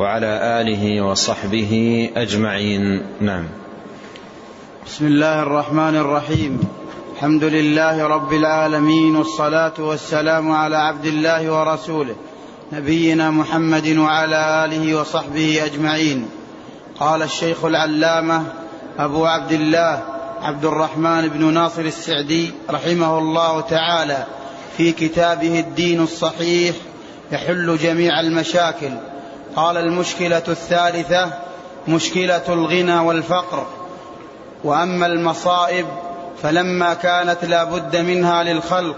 وعلى آله وصحبه أجمعين. نعم. بسم الله الرحمن الرحيم. الحمد لله رب العالمين والصلاة والسلام على عبد الله ورسوله نبينا محمد وعلى آله وصحبه أجمعين. قال الشيخ العلامة أبو عبد الله عبد الرحمن بن ناصر السعدي رحمه الله تعالى في كتابه الدين الصحيح يحل جميع المشاكل. قال المشكلة الثالثة مشكلة الغنى والفقر. وأما المصائب فلما كانت لا بد منها للخلق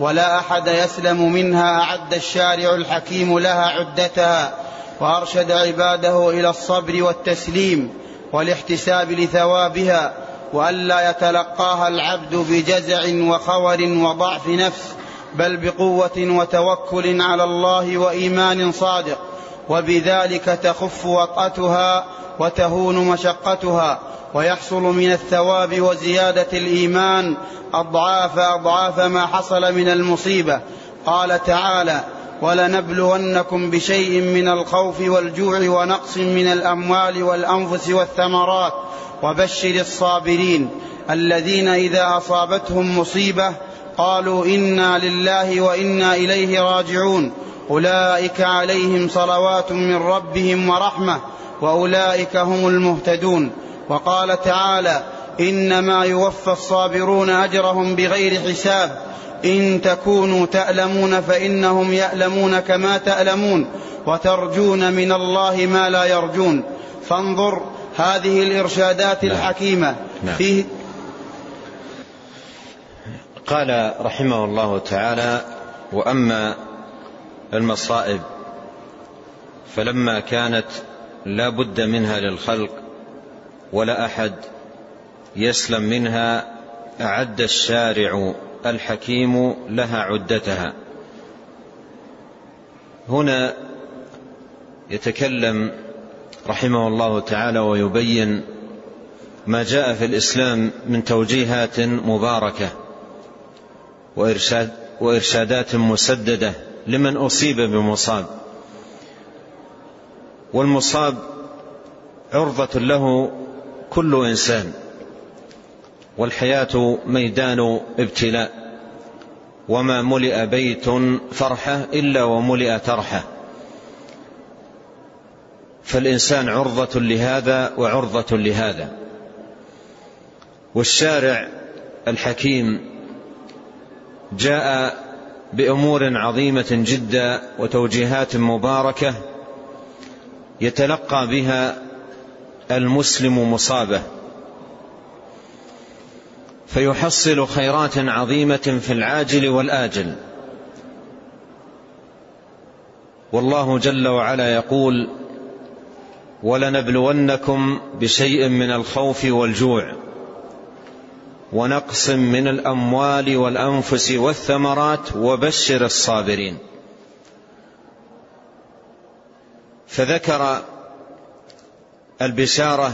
ولا أحد يسلم منها أعد الشارع الحكيم لها عدتها وأرشد عباده إلى الصبر والتسليم والاحتساب لثوابها وألا يتلقاها العبد بجزع وخور وضعف نفس بل بقوة وتوكل على الله وإيمان صادق. وبذلك تخف وطأتها وتهون مشقتها ويحصل من الثواب وزيادة الإيمان أضعاف أضعاف ما حصل من المصيبة. قال تعالى ولنبلونكم بشيء من الخوف والجوع ونقص من الأموال والأنفس والثمرات وبشر الصابرين الذين إذا أصابتهم مصيبة قالوا إنا لله وإنا إليه راجعون أولئك عليهم صلوات من ربهم ورحمة وأولئك هم المهتدون وقال تعالى إنما يوفى الصابرون أجرهم بغير حساب إن تكونوا تألمون فإنهم يألمون كما تألمون وترجون من الله ما لا يرجون فانظر هذه الإرشادات نعم. الحكيمة نعم. فيه قال رحمه الله تعالى وأما المصائب فلما كانت لا بد منها للخلق ولا أحد يسلم منها أعد الشارع الحكيم لها عدتها. هنا يتكلم رحمه الله تعالى ويبين ما جاء في الإسلام من توجيهات مباركة وإرشاد وإرشادات مسددة. لمن أصيب بمصاب. والمصاب عرضة له كل إنسان. والحياة ميدان ابتلاء. وما ملئ بيت فرحة إلا وملئ ترحة. فالإنسان عرضة لهذا وعرضة لهذا. والشارع الحكيم جاء بأمور عظيمة جدا وتوجيهات مباركة يتلقى بها المسلم مصابه. فيحصل خيرات عظيمة في العاجل والآجل. والله جل وعلا يقول ولنبلونكم بشيء من الخوف والجوع. ونقص من الأموال والأنفس والثمرات وبشر الصابرين. فذكر البشارة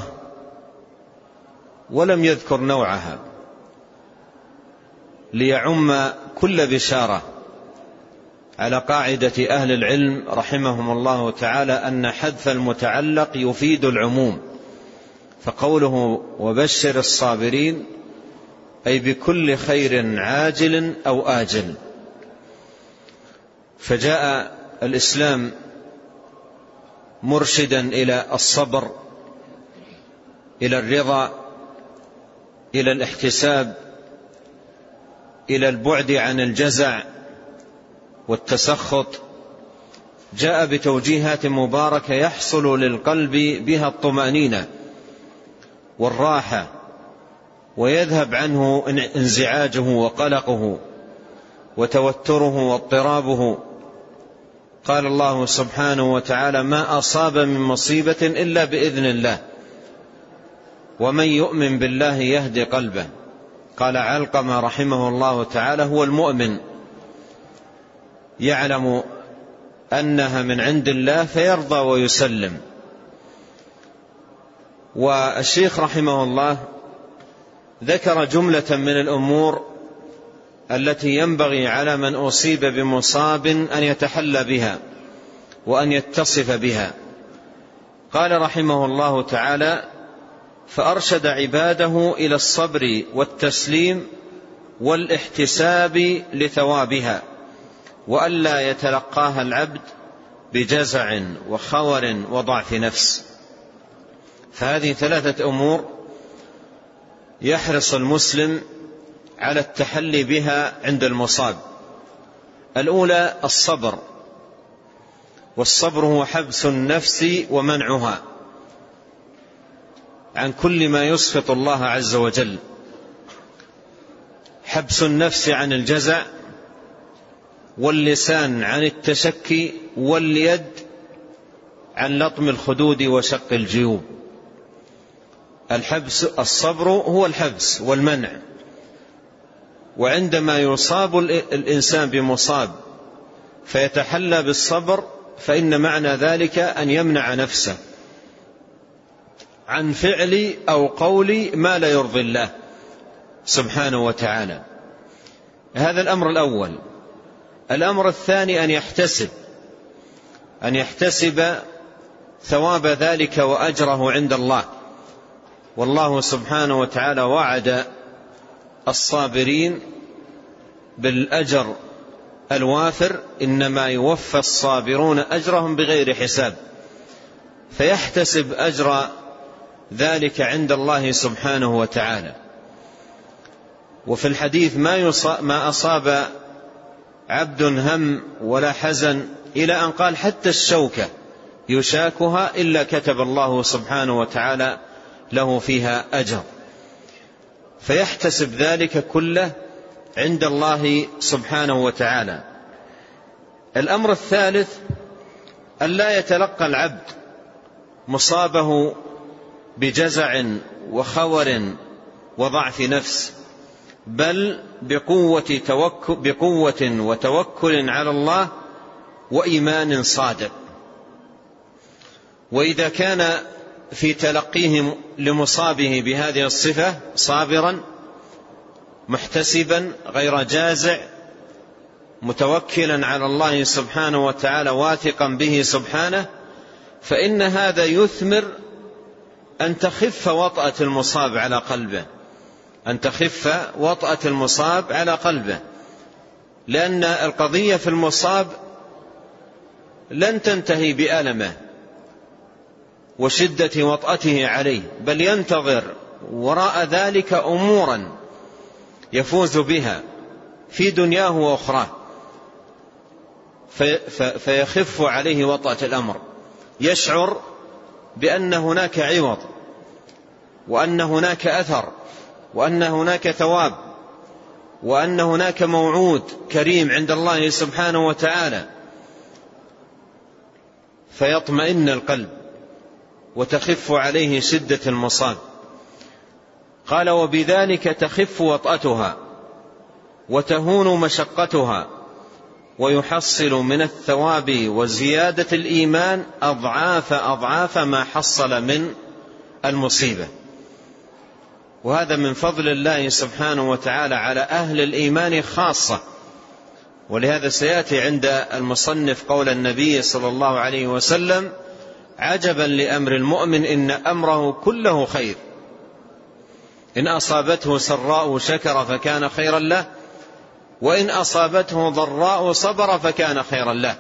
ولم يذكر نوعها ليعم كل بشارة. على قاعدة أهل العلم رحمهم الله تعالى أن حذف المتعلق يفيد العموم فقوله وبشر الصابرين أي بكل خير عاجل أو آجل. فجاء الإسلام مرشدا إلى الصبر إلى الرضا إلى الاحتساب إلى البعد عن الجزع والتسخط. جاء بتوجيهات مباركة يحصل للقلب بها الطمأنينة والراحة. ويذهب عنه انزعاجه وقلقه وتوتره واضطرابه. قال الله سبحانه وتعالى ما أصاب من مصيبة إلا بإذن الله ومن يؤمن بالله يهدي قلبه. قال علقمة رحمه الله تعالى هو المؤمن يعلم أنها من عند الله فيرضى ويسلم. والشيخ رحمه الله ذكر جملة من الأمور التي ينبغي على من أصيب بمصاب أن يتحلى بها وأن يتصف بها. قال رحمه الله تعالى فأرشد عباده إلى الصبر والتسليم والإحتساب لثوابها وألا يتلقاها العبد بجزع وخور وضعف نفس. فهذه ثلاثة أمور يحرص المسلم على التحلي بها عند المصاب. الأولى الصبر والصبر هو حبس النفس ومنعها عن كل ما يسخط الله عز وجل. حبس النفس عن الجزع واللسان عن التشكي واليد عن لطم الخدود وشق الجيوب. الحبس الصبر هو الحبس والمنع. وعندما يصاب الإنسان بمصاب فيتحلى بالصبر فإن معنى ذلك أن يمنع نفسه عن فعل أو قول ما لا يرضي الله سبحانه وتعالى. هذا الأمر الأول. الأمر الثاني أن يحتسب أن يحتسب ثواب ذلك وأجره عند الله. والله سبحانه وتعالى وعد الصابرين بالأجر الوافر إنما يوفى الصابرون أجرهم بغير حساب فيحتسب أجر ذلك عند الله سبحانه وتعالى. وفي الحديث ما, ما أصاب عبد هم ولا حزن إلى أن قال حتى الشوكة يشاكها إلا كتب الله سبحانه وتعالى له فيها أجر. فيحتسب ذلك كله عند الله سبحانه وتعالى. الأمر الثالث أن لا يتلقى العبد مصابه بجزع وخور وضعف نفس بل بقوة, توكل بقوة وتوكل على الله وإيمان صادق. وإذا كان في تلقيه لمصابه بهذه الصفة صابرا محتسبا غير جازع متوكلا على الله سبحانه وتعالى واثقا به سبحانه فإن هذا يثمر أن تخف وطأة المصاب على قلبه. أن تخف وطأة المصاب على قلبه. لأن القضية في المصاب لن تنتهي بألمه. وشدة وطأته عليه بل ينتظر وراء ذلك أمورا يفوز بها في دنياه وأخراه. فيخف عليه وطأة الأمر. يشعر بأن هناك عوض وأن هناك أثر وأن هناك ثواب وأن هناك موعود كريم عند الله سبحانه وتعالى. فيطمئن القلب. وتخف عليه شدة المصاب قال وبذلك تخف وطأتها وتهون مشقتها ويحصل من الثواب وزيادة الإيمان أضعاف أضعاف ما حصل من المصيبة. وهذا من فضل الله سبحانه وتعالى على أهل الإيمان خاصة. ولهذا سيأتي عند المصنف قول النبي صلى الله عليه وسلم عجبا لأمر المؤمن إن أمره كله خير إن أصابته سراء شكر فكان خيرا له وإن أصابته ضراء صبر فكان خيرا له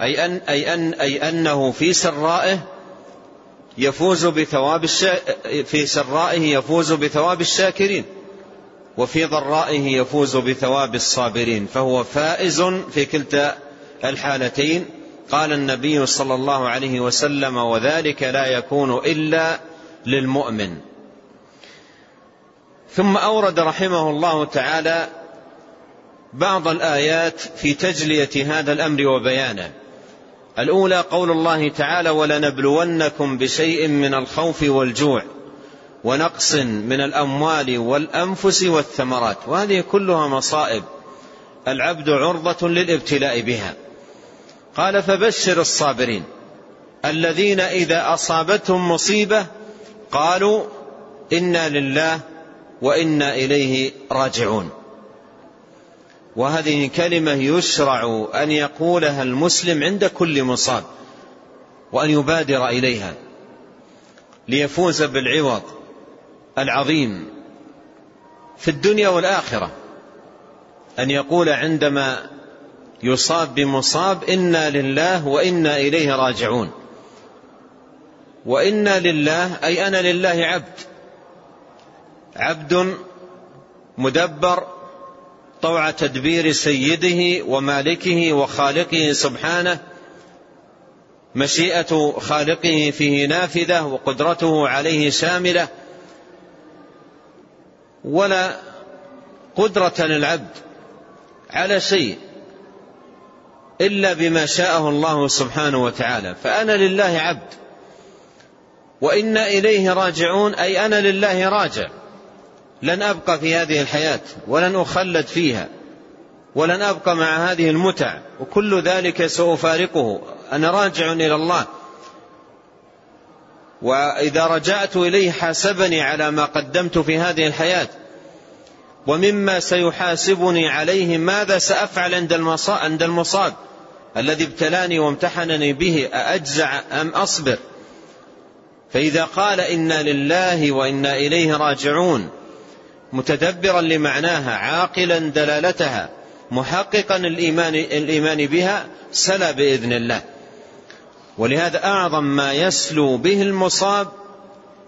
أي, أن أي, أن أي أنه في سرائه يفوز بثواب. في سرائه يفوز بثواب الشاكرين وفي ضرائه يفوز بثواب الصابرين فهو فائز في كلتا الحالتين قال النبي صلى الله عليه وسلم وذلك لا يكون إلا للمؤمن. ثم أورد رحمه الله تعالى بعض الآيات في تجلية هذا الأمر وبيانه. الأولى قول الله تعالى ولنبلونكم بشيء من الخوف والجوع ونقص من الأموال والأنفس والثمرات. وهذه كلها مصائب. العبد عرضة للابتلاء بها. قال فبشر الصابرين. الذين إذا أصابتهم مصيبة قالوا إنا لله وإنا إليه راجعون. وهذه كلمة يشرع أن يقولها المسلم عند كل مصاب وأن يبادر إليها ليفوز بالعوض العظيم في الدنيا والآخرة. أن يقول عندما يصاب بمصاب إنا لله وإنا إليه راجعون. وإنا لله أي أنا لله عبد. عبد مدبر طوع تدبير سيده ومالكه وخالقه سبحانه مشيئة خالقه فيه نافذة وقدرته عليه شاملة. ولا قدرة للعبد على شيء. إلا بما شاءه الله سبحانه وتعالى. فأنا لله عبد. وإنا إليه راجعون أي أنا لله راجع. لن أبقى في هذه الحياة ولن أخلد فيها ولن أبقى مع هذه المتع. وكل ذلك سأفارقه. أنا راجع إلى الله. وإذا رجعت إليه حاسبني على ما قدمت في هذه الحياة. ومما سيحاسبني عليه ماذا سأفعل عند المصاب, الذي ابتلاني وامتحنني به أأجزع أم أصبر؟ فإذا قال إنا لله وإنا إليه راجعون متدبرا لمعناها عاقلا دلالتها محققا الإيمان, الإيمان بها سلا بإذن الله. ولهذا أعظم ما يسلو به المصاب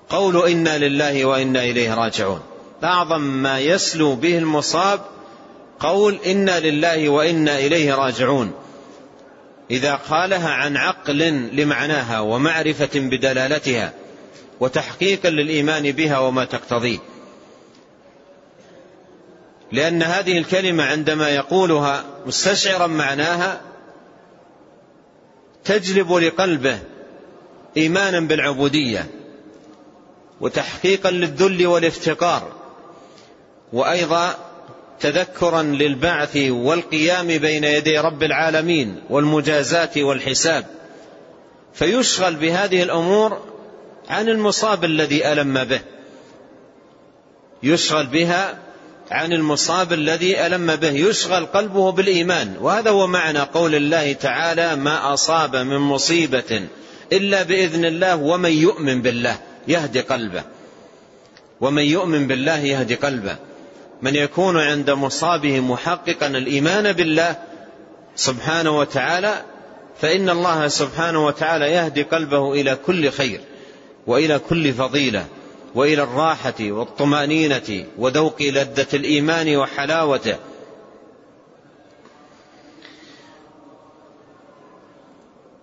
قول إنا لله وإنا إليه راجعون. أعظم ما يسلو به المصاب قول إنا لله وإنا إليه راجعون. إذا قالها عن عقل لمعناها ومعرفة بدلالتها وتحقيقا للإيمان بها وما تقتضيه. لأن هذه الكلمة عندما يقولها مستشعرا معناها تجلب لقلبه إيمانا بالعبودية وتحقيقا للذل والافتقار وأيضا تذكرا للبعث والقيام بين يدي رب العالمين والمجازات والحساب. فيشغل بهذه الأمور عن المصاب الذي ألم به. يشغل بها عن المصاب الذي ألم به. يشغل قلبه بالإيمان. وهذا هو معنى قول الله تعالى ما أصاب من مصيبة إلا بإذن الله ومن يؤمن بالله يهدي قلبه. ومن يؤمن بالله يهدي قلبه. من يكون عند مصابه محققا الإيمان بالله سبحانه وتعالى فإن الله سبحانه وتعالى يهدي قلبه إلى كل خير وإلى كل فضيلة وإلى الراحة والطمأنينة وذوق لذة الإيمان وحلاوته.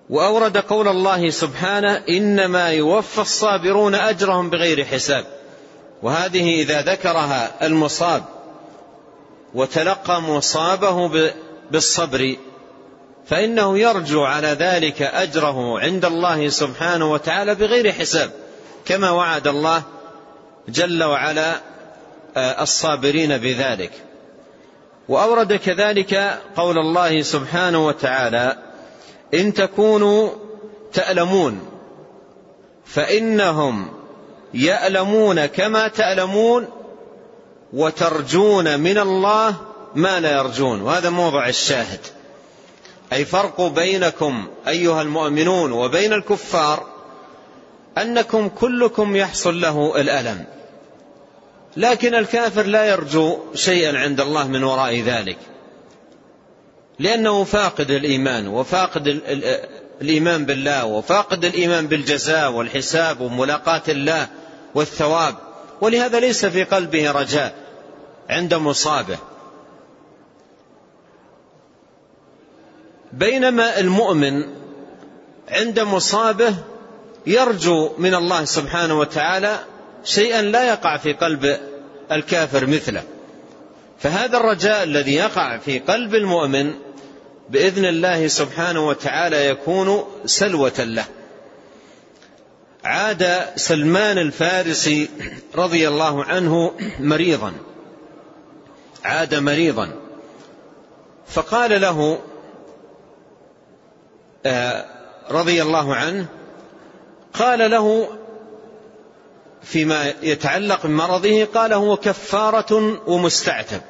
وأورد قول الله سبحانه إنما يوفى الصابرون أجرهم بغير حساب. وهذه إذا ذكرها المصاب وتلقى مصابه بالصبر فإنه يرجو على ذلك أجره عند الله سبحانه وتعالى بغير حساب كما وعد الله جل وعلا آه، الصابرين بذلك. وأورد كذلك قول الله سبحانه وتعالى إن تكونوا تألمون فإنهم يألمون كما تألمون وترجون من الله ما لا يرجون. وهذا موضع الشاهد. أي فرق بينكم أيها المؤمنون وبين الكفار أنكم كلكم يحصل له الألم. لكن الكافر لا يرجو شيئا عند الله من وراء ذلك. لأنه فاقد الإيمان وفاقد الإيمان بالله وفاقد الإيمان بالجزاء والحساب وملاقاة الله. والثواب ولهذا ليس في قلبه رجاء عند مصابه. بينما المؤمن عند مصابه يرجو من الله سبحانه وتعالى شيئا لا يقع في قلب الكافر مثله. فهذا الرجاء الذي يقع في قلب المؤمن بإذن الله سبحانه وتعالى يكون سلوة له. عاد سلمان الفارسي رضي الله عنه مريضا. عاد مريضا. فقال له آه، رضي الله عنه قال له فيما يتعلق بمرضه قال هو كفارة ومستعتب.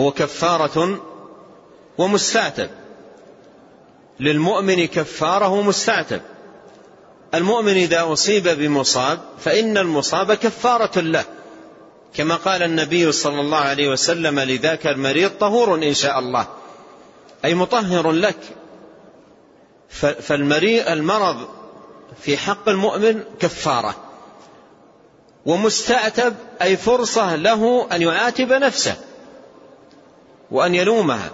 هو كفارة ومستعتب. للمؤمن كفارة ومستعتب. المؤمن إذا أصيب بمصاب فإن المصاب كفارة له كما قال النبي صلى الله عليه وسلم لذاك المريض طهور إن شاء الله أي مطهر لك. فالمريض المرض في حق المؤمن كفارة ومستعتب أي فرصة له أن يعاتب نفسه وأن يلومها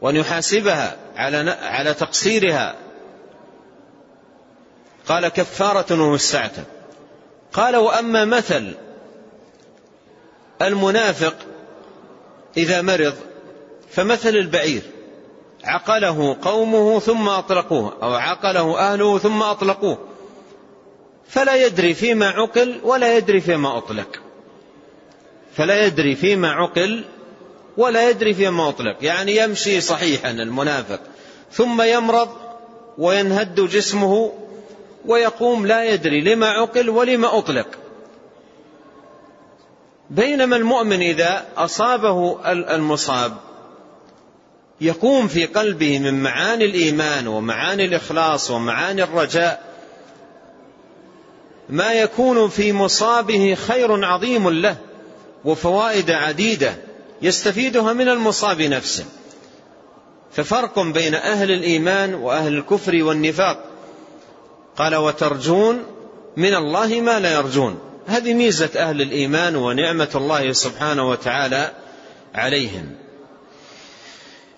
وأن يحاسبها على على تقصيرها. قال كفارة ومستعتب قال وأما مثل المنافق إذا مرض فمثل البعير. عقله قومه ثم أطلقوه أو عقله أهله ثم أطلقوه. فلا يدري فيما عقل ولا يدري فيما أطلق. فلا يدري فيما عقل ولا يدري فيما أطلق. يعني يمشي صحيحا المنافق ثم يمرض وينهد جسمه ويقوم لا يدري لما عقل ولما أطلق. بينما المؤمن إذا أصابه المصاب يقوم في قلبه من معاني الإيمان ومعاني الإخلاص ومعاني الرجاء ما يكون في مصابه خير عظيم له وفوائد عديدة يستفيدها من المصاب نفسه. ففرق بين أهل الإيمان وأهل الكفر والنفاق. قال وترجون من الله ما لا يرجون. هذه ميزة أهل الإيمان ونعمة الله سبحانه وتعالى عليهم.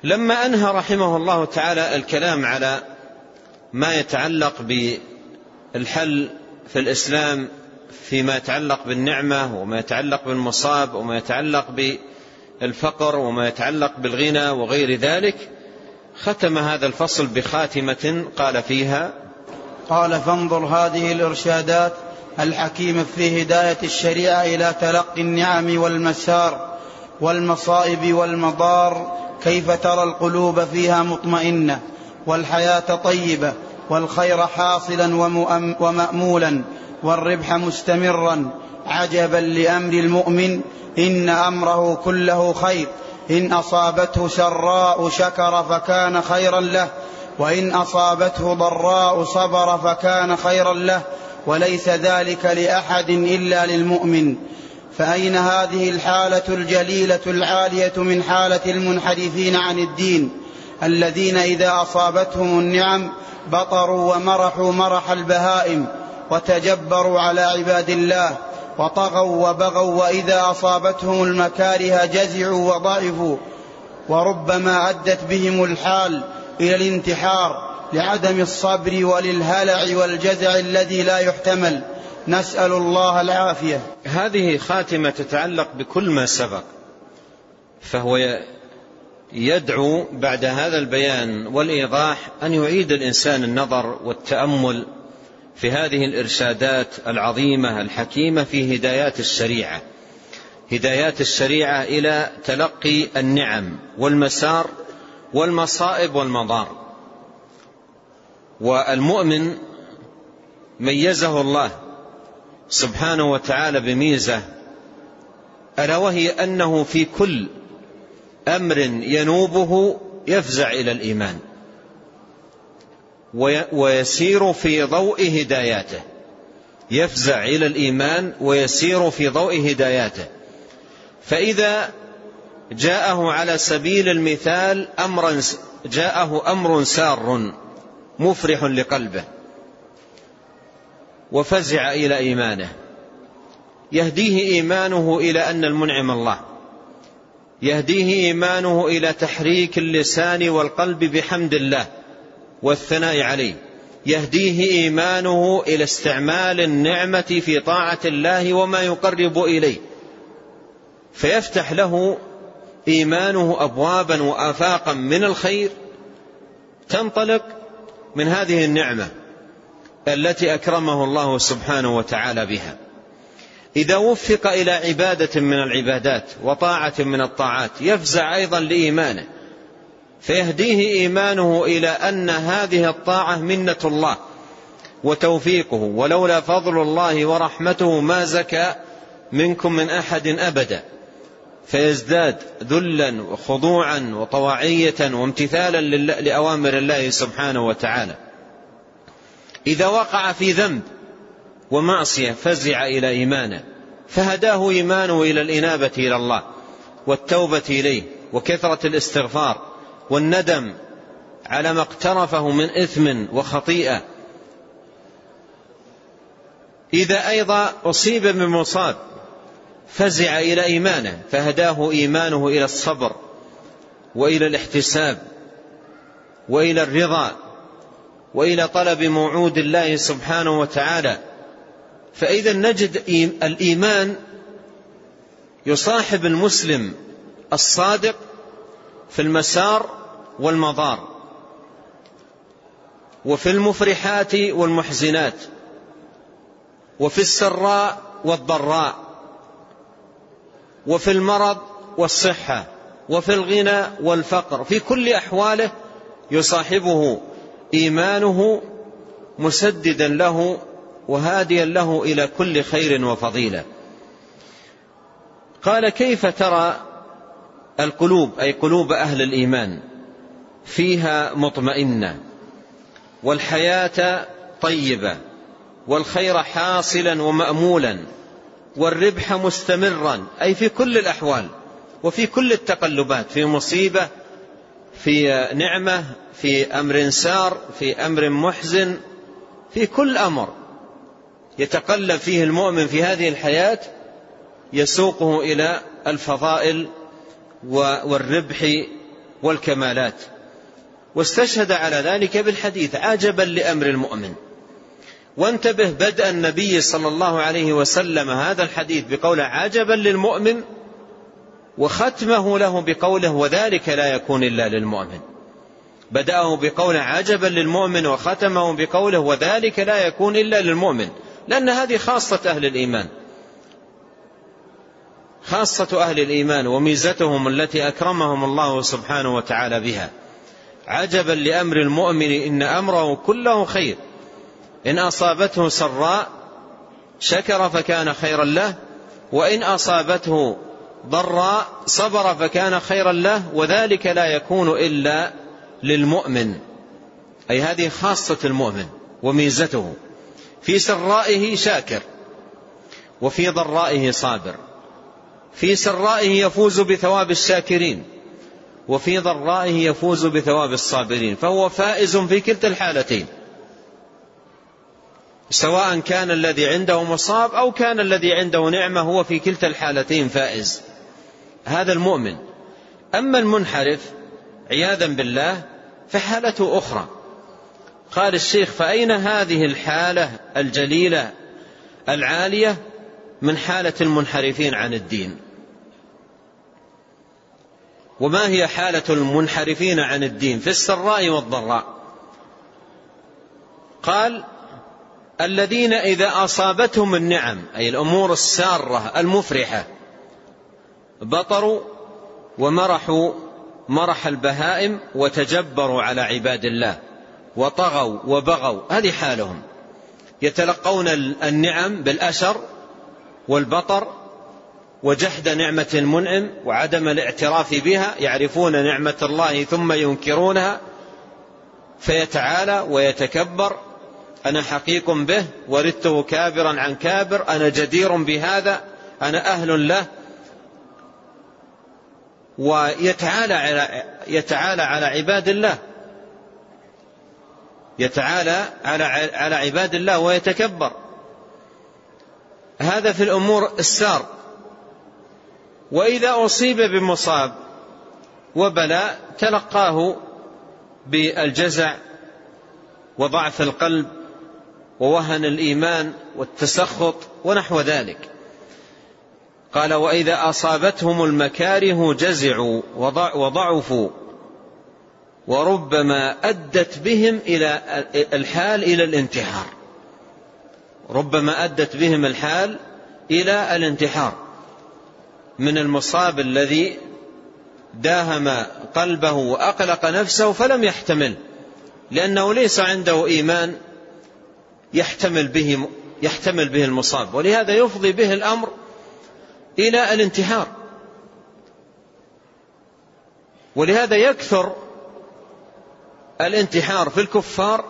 لما أنهى رحمه الله تعالى الكلام على ما يتعلق بالحل في الإسلام فيما يتعلق بالنعمة وما يتعلق بالمصاب وما يتعلق بالفقر وما يتعلق بالغنى وغير ذلك ختم هذا الفصل بخاتمة قال فيها قال فانظر هذه الإرشادات الحكيمة في هداية الشريعة إلى تلقي النعم والمسار والمصائب والمضار كيف ترى القلوب فيها مطمئنة والحياة طيبة والخير حاصلا ومأمولا والربح مستمرا عجبا لأمر المؤمن إن أمره كله خير إن أصابته سراء شكر فكان خيرا له وإن أصابته ضراء صبر فكان خيرا له وليس ذلك لأحد إلا للمؤمن. فأين هذه الحالة الجليلة العالية من حالة المنحرفين عن الدين؟ الذين إذا أصابتهم النعم بطروا ومرحوا مرح البهائم وتجبروا على عباد الله وطغوا وبغوا وإذا أصابتهم المكاره جزعوا وضعفوا وربما أدت بهم الحال إلى الانتحار لعدم الصبر وللهلع والجزع الذي لا يحتمل. نسأل الله العافية. هذه خاتمة تتعلق بكل ما سبق فهو يدعو بعد هذا البيان والإيضاح أن يعيد الإنسان النظر والتأمل في هذه الإرشادات العظيمة الحكيمة في هدايات الشريعة. هدايات الشريعة إلى تلقي النعم والمسار والمصائب والمضار والمؤمن ميزه الله سبحانه وتعالى بميزه ألا وهي أنه في كل أمر ينوبه يفزع إلى الإيمان ويسير في ضوء هداياته. يفزع إلى الإيمان ويسير في ضوء هداياته. فإذا جاءه على سبيل المثال أمرا جاءه أمر سار مفرح لقلبه وفزع إلى إيمانه. يهديه إيمانه إلى أن المنعم الله. يهديه إيمانه إلى تحريك اللسان والقلب بحمد الله والثناء عليه. يهديه إيمانه إلى استعمال النعمة في طاعة الله وما يقرب إليه. فيفتح له إيمانه ابوابا وافاقا من الخير تنطلق من هذه النعمة التي أكرمه الله سبحانه وتعالى بها. إذا وفق إلى عبادة من العبادات وطاعة من الطاعات يفزع أيضا لإيمانه فيهديه إيمانه إلى أن هذه الطاعة منة الله وتوفيقه ولولا فضل الله ورحمته ما زكى منكم من أحد أبدا. فيزداد ذلا وخضوعا وطواعية وامتثالا لأوامر الله سبحانه وتعالى. إذا وقع في ذنب ومعصية فزع إلى إيمانه. فهداه إيمانه إلى الإنابة إلى الله والتوبة إليه وكثرة الاستغفار والندم على ما اقترفه من إثم وخطيئة. إذا أيضا أصيب من مصاب فزع إلى إيمانه فهداه إيمانه إلى الصبر وإلى الاحتساب وإلى الرضا وإلى طلب موعود الله سبحانه وتعالى. فإذا نجد الإيمان يصاحب المسلم الصادق في المسار والمضار وفي المفرحات والمحزنات وفي السراء والضراء. وفي المرض والصحة وفي الغنى والفقر في كل أحواله يصاحبه إيمانه مسددا له وهاديا له إلى كل خير وفضيلة. قال كيف ترى القلوب أي قلوب أهل الإيمان فيها مطمئنة والحياة طيبة والخير حاصلا ومأمولا والربح مستمرا أي في كل الأحوال وفي كل التقلبات في مصيبة في نعمة في أمر سار في أمر محزن في كل أمر يتقلب فيه المؤمن في هذه الحياة يسوقه إلى الفضائل والربح والكمالات. واستشهد على ذلك بالحديث عجبا لأمر المؤمن. وانتبه بدأ النبي صلى الله عليه وسلم هذا الحديث بقوله عجبا للمؤمن وختمه له بقوله وذلك لا يكون إلا للمؤمن. بدأه بقوله عجبا للمؤمن وختمه بقوله وذلك لا يكون إلا للمؤمن. لأن هذه خاصة أهل الإيمان. خاصة أهل الإيمان وميزتهم التي أكرمهم الله سبحانه وتعالى بها. عجبا لأمر المؤمن إن أمره كله خير. إن أصابته سراء شكر فكان خيرا له وإن أصابته ضراء صبر فكان خيرا له وذلك لا يكون إلا للمؤمن. أي هذه خاصة المؤمن وميزته. في سرائه شاكر وفي ضرائه صابر. في سرائه يفوز بثواب الشاكرين وفي ضرائه يفوز بثواب الصابرين. فهو فائز في كلتا الحالتين. سواء كان الذي عنده مصاب أو كان الذي عنده نعمة هو في كلتا الحالتين فائز. هذا المؤمن. أما المنحرف عياذا بالله فحالته أخرى. قال الشيخ فأين هذه الحالة الجليلة العالية من حالة المنحرفين عن الدين؟ وما هي حالة المنحرفين عن الدين؟ في السراء والضراء. قال الذين إذا أصابتهم النعم أي الأمور السارة المفرحة بطروا ومرحوا مرح البهائم وتجبروا على عباد الله وطغوا وبغوا هذه حالهم. يتلقون النعم بالأشر والبطر وجحد نعمة المنعم وعدم الاعتراف بها يعرفون نعمة الله ثم ينكرونها فيتعالى ويتكبر أنا حقيق به وردته كابرا عن كابر أنا جدير بهذا أنا أهل له. ويتعالى على يتعالى على عباد الله. يتعالى على على عباد الله ويتكبر. هذا في الأمور السار. وإذا أصيب بمصاب وبلاء تلقاه بالجزع وضعف القلب. ووهن الإيمان والتسخط ونحو ذلك. قال وإذا أصابتهم المكاره جزعوا وضعفوا وربما أدت بهم إلى الحال إلى الانتحار. ربما أدت بهم الحال إلى الانتحار. من المصاب الذي داهم قلبه وأقلق نفسه فلم يحتمل لأنه ليس عنده إيمان يحتمل به يحتمل به المصاب. ولهذا يفضي به الأمر إلى الانتحار. ولهذا يكثر الانتحار في الكفار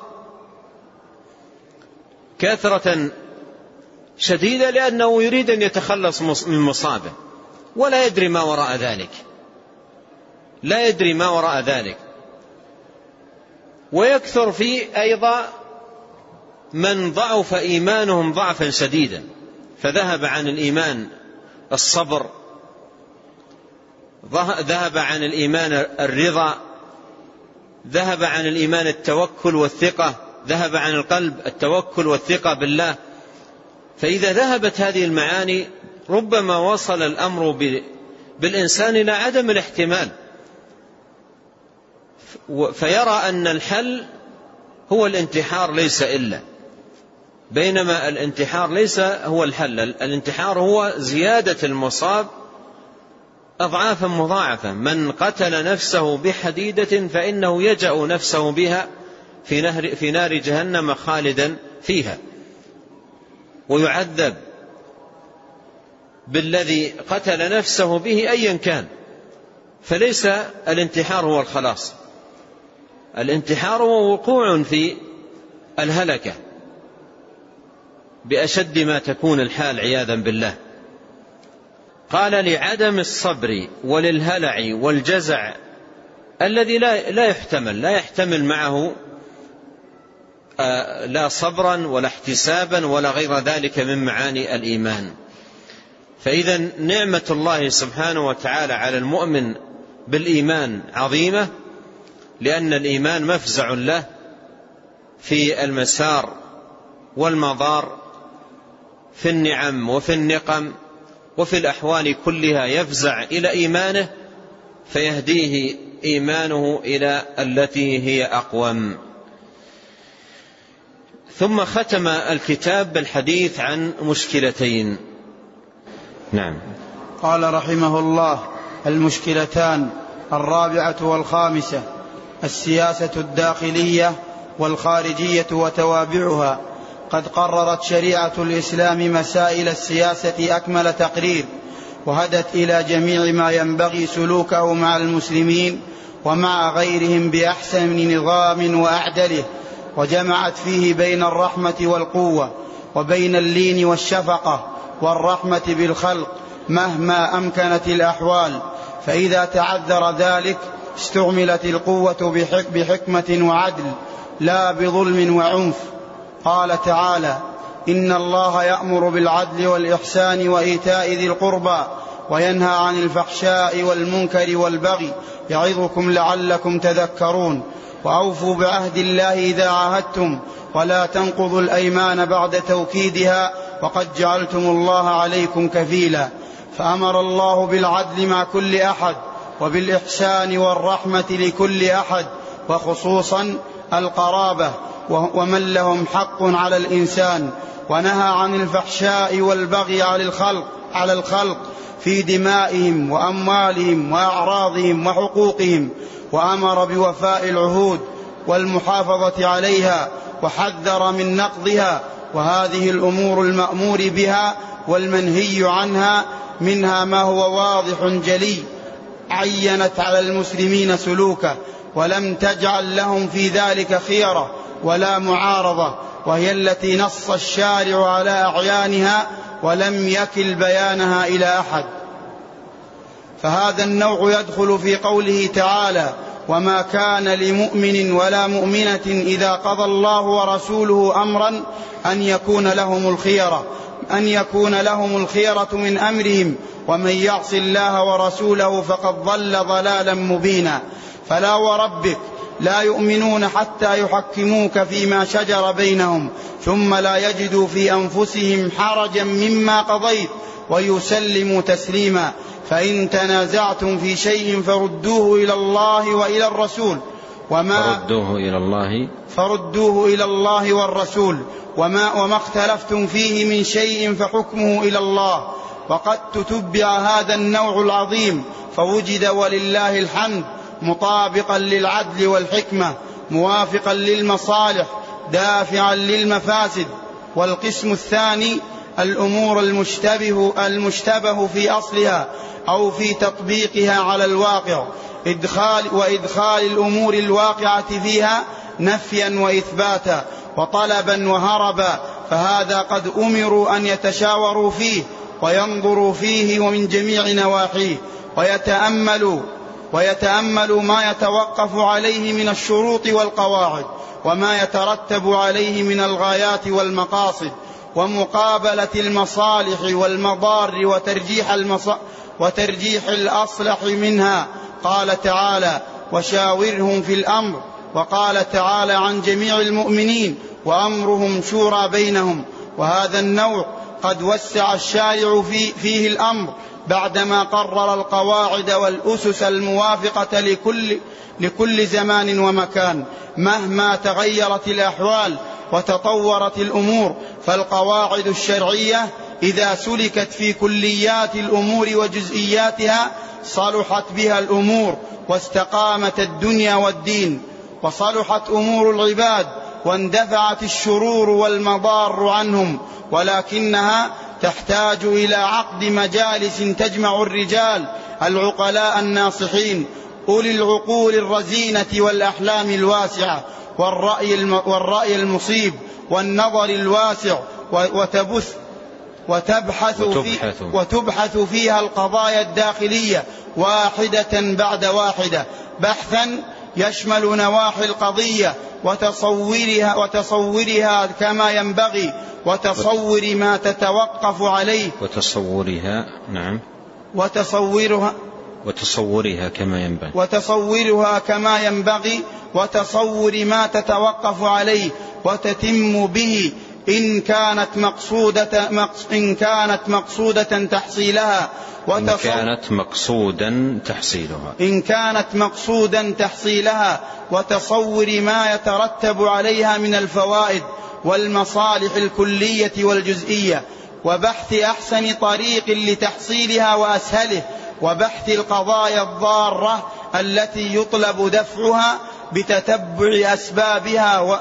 كثرة شديدة لأنه يريد أن يتخلص من مصابه. ولا يدري ما وراء ذلك. لا يدري ما وراء ذلك. ويكثر في أيضا من ضعف إيمانهم ضعفا شديدا. فذهب عن الإيمان الصبر ذهب عن الإيمان الرضا ذهب عن الإيمان التوكل والثقة ذهب عن القلب التوكل والثقة بالله. فإذا ذهبت هذه المعاني ربما وصل الأمر بالإنسان إلى عدم الاحتمال. فيرى أن الحل هو الانتحار ليس إلا. بينما الانتحار ليس هو الحل الانتحار هو زيادة المصاب أضعافا مضاعفة من قتل نفسه بحديدة فإنه يجأ نفسه بها في, نهر في نار جهنم خالدا فيها. ويعذب بالذي قتل نفسه به أيا كان. فليس الانتحار هو الخلاص. الانتحار هو وقوع في الهلكة. بأشد ما تكون الحال عياذا بالله. قال لعدم الصبر وللهلع والجزع الذي لا لا يحتمل لا يحتمل معه آه، لا صبرا ولا احتسابا ولا غير ذلك من معاني الإيمان. فإذا نعمة الله سبحانه وتعالى على المؤمن بالإيمان عظيمة لأن الإيمان مفزع له في المسار والمضار في النعم وفي النقم وفي الأحوال كلها يفزع إلى إيمانه فيهديه إيمانه إلى التي هي أقوم. ثم ختم الكتاب بالحديث عن مشكلتين. نعم. قال رحمه الله المشكلتان الرابعة والخامسة السياسة الداخلية والخارجية وتوابعها. قد قررت شريعة الإسلام مسائل السياسة أكمل تقرير وهدت إلى جميع ما ينبغي سلوكه مع المسلمين ومع غيرهم بأحسن نظام وأعدله وجمعت فيه بين الرحمة والقوة وبين اللين والشفقة والرحمة بالخلق مهما أمكنت الأحوال فإذا تعذر ذلك استعملت القوة بحكمة وعدل لا بظلم وعنف. قال تعالى إن الله يأمر بالعدل والإحسان وإيتاء ذي القربى وينهى عن الفحشاء والمنكر والبغي يعظكم لعلكم تذكرون وأوفوا بعهد الله إذا عاهدتم ولا تنقضوا الأيمان بعد توكيدها وقد جعلتم الله عليكم كفيلا فأمر الله بالعدل مع كل أحد وبالإحسان والرحمة لكل أحد وخصوصا القرابة ومن لهم حق على الإنسان ونهى عن الفحشاء والبغي على الخلق على الخلق في دمائهم وأموالهم وأعراضهم وحقوقهم وأمر بوفاء العهود والمحافظة عليها وحذر من نقضها وهذه الأمور المأمور بها والمنهي عنها منها ما هو واضح جلي عينت على المسلمين سلوكه ولم تجعل لهم في ذلك خيرة. ولا معارضة وهي التي نص الشارع على أعيانها ولم يكل بيانها إلى أحد. فهذا النوع يدخل في قوله تعالى وما كان لمؤمن ولا مؤمنة إذا قضى الله ورسوله أمرا أن يكون لهم الخيرة أن يكون لهم الخيرة من أمرهم ومن يعص الله ورسوله فقد ضل ضلالا مبينا. فلا وربك لا يؤمنون حتى يحكموك فيما شجر بينهم ثم لا يجدوا في أنفسهم حرجا مما قضيت ويسلموا تسليما فإن تنازعتم في شيء فردوه إلى الله وإلى الرسول وما فردوه إلى الله. فردوه إلى الله والرسول وما, وما اختلفتم فيه من شيء فحكمه إلى الله وقد تتبع هذا النوع العظيم فوجد ولله الحمد مطابقا للعدل والحكمة موافقا للمصالح دافعا للمفاسد. والقسم الثاني الأمور المشتبه المشتبه في أصلها أو في تطبيقها على الواقع. إدخال وإدخال الأمور الواقعة فيها نفيا وإثباتا وطلبا وهربا. فهذا قد أمروا أن يتشاوروا فيه وينظروا فيه ومن جميع نواحيه ويتأملوا ويتأملوا ما يتوقف عليه من الشروط والقواعد وما يترتب عليه من الغايات والمقاصد ومقابلة المصالح والمضار وترجيح, المص... وترجيح الأصلح منها. قال تعالى وشاورهم في الأمر وقال تعالى عن جميع المؤمنين وأمرهم شورى بينهم وهذا النوع قد وسع الشارع في فيه الأمر. بعدما قرر القواعد والأسس الموافقة لكل لكل زمان ومكان مهما تغيرت الأحوال وتطورت الأمور فالقواعد الشرعية إذا سلكت في كليات الأمور وجزئياتها صلحت بها الأمور واستقامت الدنيا والدين وصلحت أمور العباد واندفعت الشرور والمضار عنهم ولكنها تحتاج إلى عقد مجالس تجمع الرجال العقلاء الناصحين أولي العقول الرزينة والأحلام الواسعة والرأي, والرأي المصيب والنظر الواسع وتبث وتبحث, وتبحث, في وتبحث فيها القضايا الداخلية واحدة بعد واحدة بحثا يشمل نواحي القضية وتصورها وتصورها كما ينبغي وتصور ما تتوقف عليه. وتصورها نعم. وتصورها وتصورها كما ينبغي. وتصورها كما ينبغي وتصور ما تتوقف عليه وتتم به إن كانت مقصودة إن كانت مقصودة تحصيلها إن كانت مقصودا تحصيلها. إن كانت مقصودا تحصيلها وتصور ما يترتب عليها من الفوائد والمصالح الكلية والجزئية وبحث أحسن طريق لتحصيلها وأسهله وبحث القضايا الضارة التي يطلب دفعها بتتبع أسبابها و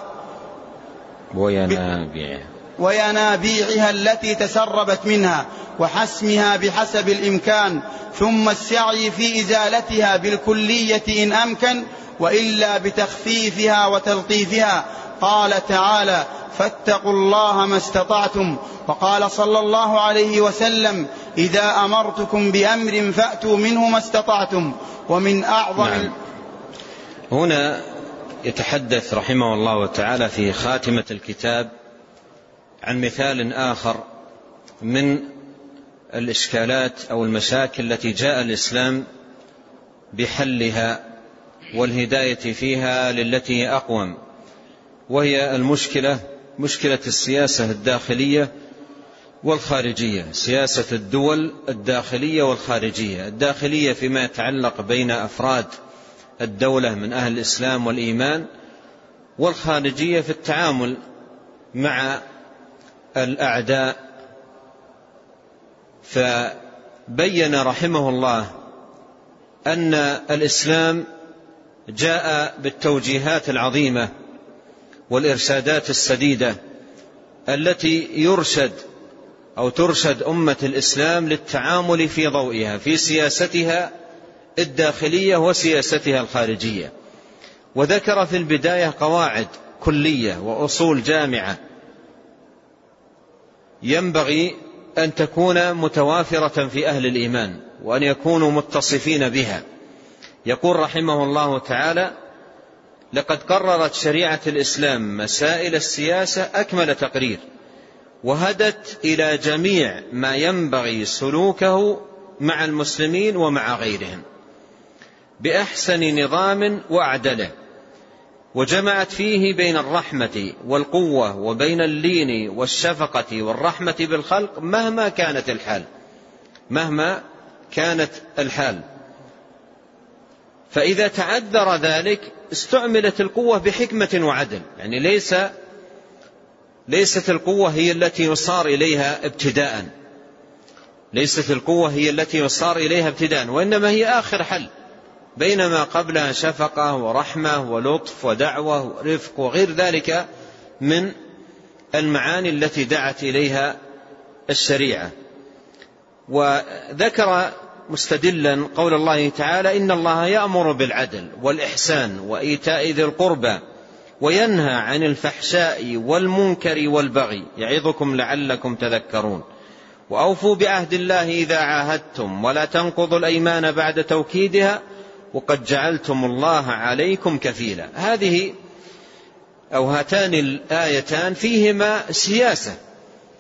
وينابيعها وينابيعها التي تسربت منها وحسمها بحسب الإمكان ثم السعي في إزالتها بالكلية إن أمكن وإلا بتخفيفها وتلطيفها. قال تعالى فاتقوا الله ما استطعتم. وقال صلى الله عليه وسلم إذا أمرتكم بأمر فأتوا منه ما استطعتم. ومن أعظم نعم. هنا يتحدث رحمه الله تعالى في خاتمة الكتاب عن مثال آخر من الإشكالات أو المشاكل التي جاء الإسلام بحلها والهداية فيها للتي هي أقوم وهي المشكلة مشكلة السياسة الداخلية والخارجية سياسة الدول الداخلية والخارجية. الداخلية فيما يتعلق بين أفراد الدولة من أهل الإسلام والإيمان والخارجية في التعامل مع الأعداء. فبين رحمه الله أن الإسلام جاء بالتوجيهات العظيمة والإرشادات السديدة التي يرشد أو ترشد أمة الإسلام للتعامل في ضوئها في سياستها الداخلية وسياستها الخارجية. وذكر في البداية قواعد كلية وأصول جامعة. ينبغي أن تكون متوافرة في أهل الإيمان وأن يكونوا متصفين بها. يقول رحمه الله تعالى لقد قررت شريعة الإسلام مسائل السياسة أكمل تقرير وهدت إلى جميع ما ينبغي سلوكه مع المسلمين ومع غيرهم. بأحسن نظام وأعدله وجمعت فيه بين الرحمة والقوة وبين اللين والشفقة والرحمة بالخلق مهما كانت الحال مهما كانت الحال. فإذا تعذر ذلك استعملت القوة بحكمة وعدل يعني ليس ليست القوة هي التي يصار إليها ابتداء. ليست القوة هي التي يصار إليها ابتداء وإنما هي آخر حل. بينما قبلها شفقة ورحمة ولطف ودعوة ورفق وغير ذلك من المعاني التي دعت إليها الشريعة. وذكر مستدلا قول الله تعالى إن الله يأمر بالعدل والإحسان وإيتاء ذي القربى وينهى عن الفحشاء والمنكر والبغي. يعظكم لعلكم تذكرون. وأوفوا بعهد الله إذا عاهدتم ولا تنقضوا الأيمان بعد توكيدها وقد جعلتم الله عليكم كفيلا. هذه أو هاتان الآيتان فيهما سياسة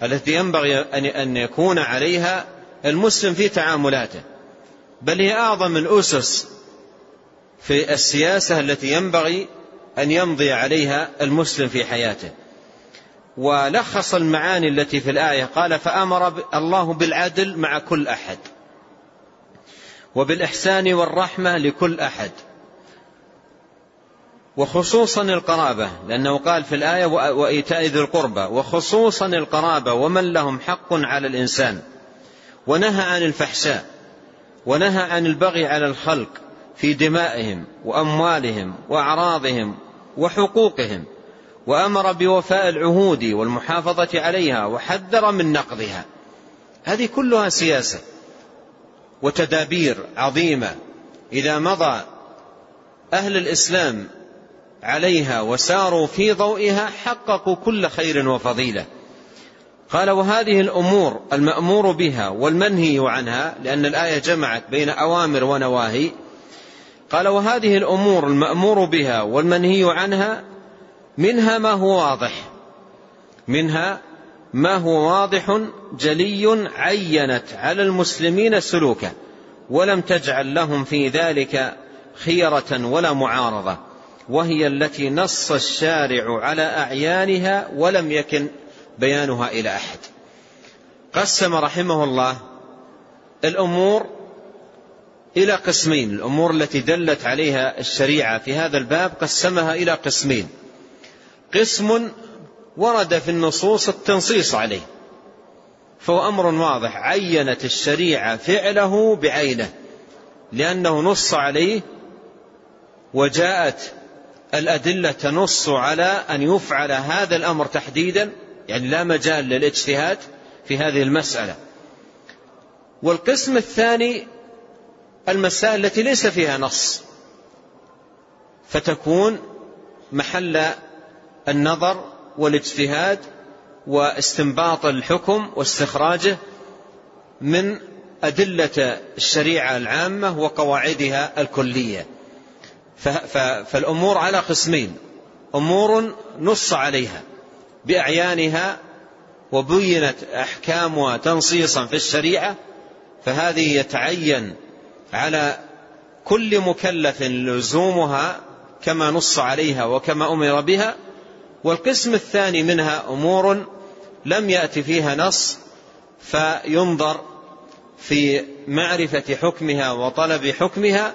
التي ينبغي أن يكون عليها المسلم في تعاملاته. بل هي أعظم الأسس في السياسة التي ينبغي أن يمضي عليها المسلم في حياته. ولخص المعاني التي في الآية قال فأمر الله بالعدل مع كل أحد. وبالإحسان والرحمة لكل أحد. وخصوصا القرابة لأنه قال في الآية وإيتاء ذي القربى وخصوصا القرابة ومن لهم حق على الإنسان. ونهى عن الفحشاء ونهى عن البغي على الخلق في دمائهم وأموالهم وأعراضهم وحقوقهم وأمر بوفاء العهود والمحافظة عليها وحذر من نقضها. هذه كلها سياسة. وتدابير عظيمة إذا مضى أهل الإسلام عليها وساروا في ضوئها حققوا كل خير وفضيلة. قال وهذه الأمور المأمور بها والمنهي عنها لأن الآية جمعت بين أوامر ونواهي. قال وهذه الأمور المأمور بها والمنهي عنها منها ما هو واضح منها ما هو واضح جلي عينت على المسلمين سلوكه ولم تجعل لهم في ذلك خيرة ولا معارضة وهي التي نص الشارع على أعيانها ولم يكن بيانها إلى أحد. قسم رحمه الله الأمور إلى قسمين الأمور التي دلت عليها الشريعة في هذا الباب قسمها إلى قسمين. قسم ورد في النصوص التنصيص عليه. فهو أمر واضح. عينت الشريعة فعله بعينه لأنه نص عليه وجاءت الأدلة تنص على أن يفعل هذا الأمر تحديدا يعني لا مجال للاجتهاد في هذه المسألة. والقسم الثاني المسائل التي ليس فيها نص. فتكون محل النظر والاجتهاد واستنباط الحكم واستخراجه من أدلة الشريعة العامة وقواعدها الكلية. فالأمور على قسمين. أمور نص عليها بأعيانها وبينت أحكامها تنصيصا في الشريعة فهذه يتعين على كل مكلف لزومها كما نص عليها وكما أمر بها والقسم الثاني منها أمور لم يأت فيها نص فينظر في معرفة حكمها وطلب حكمها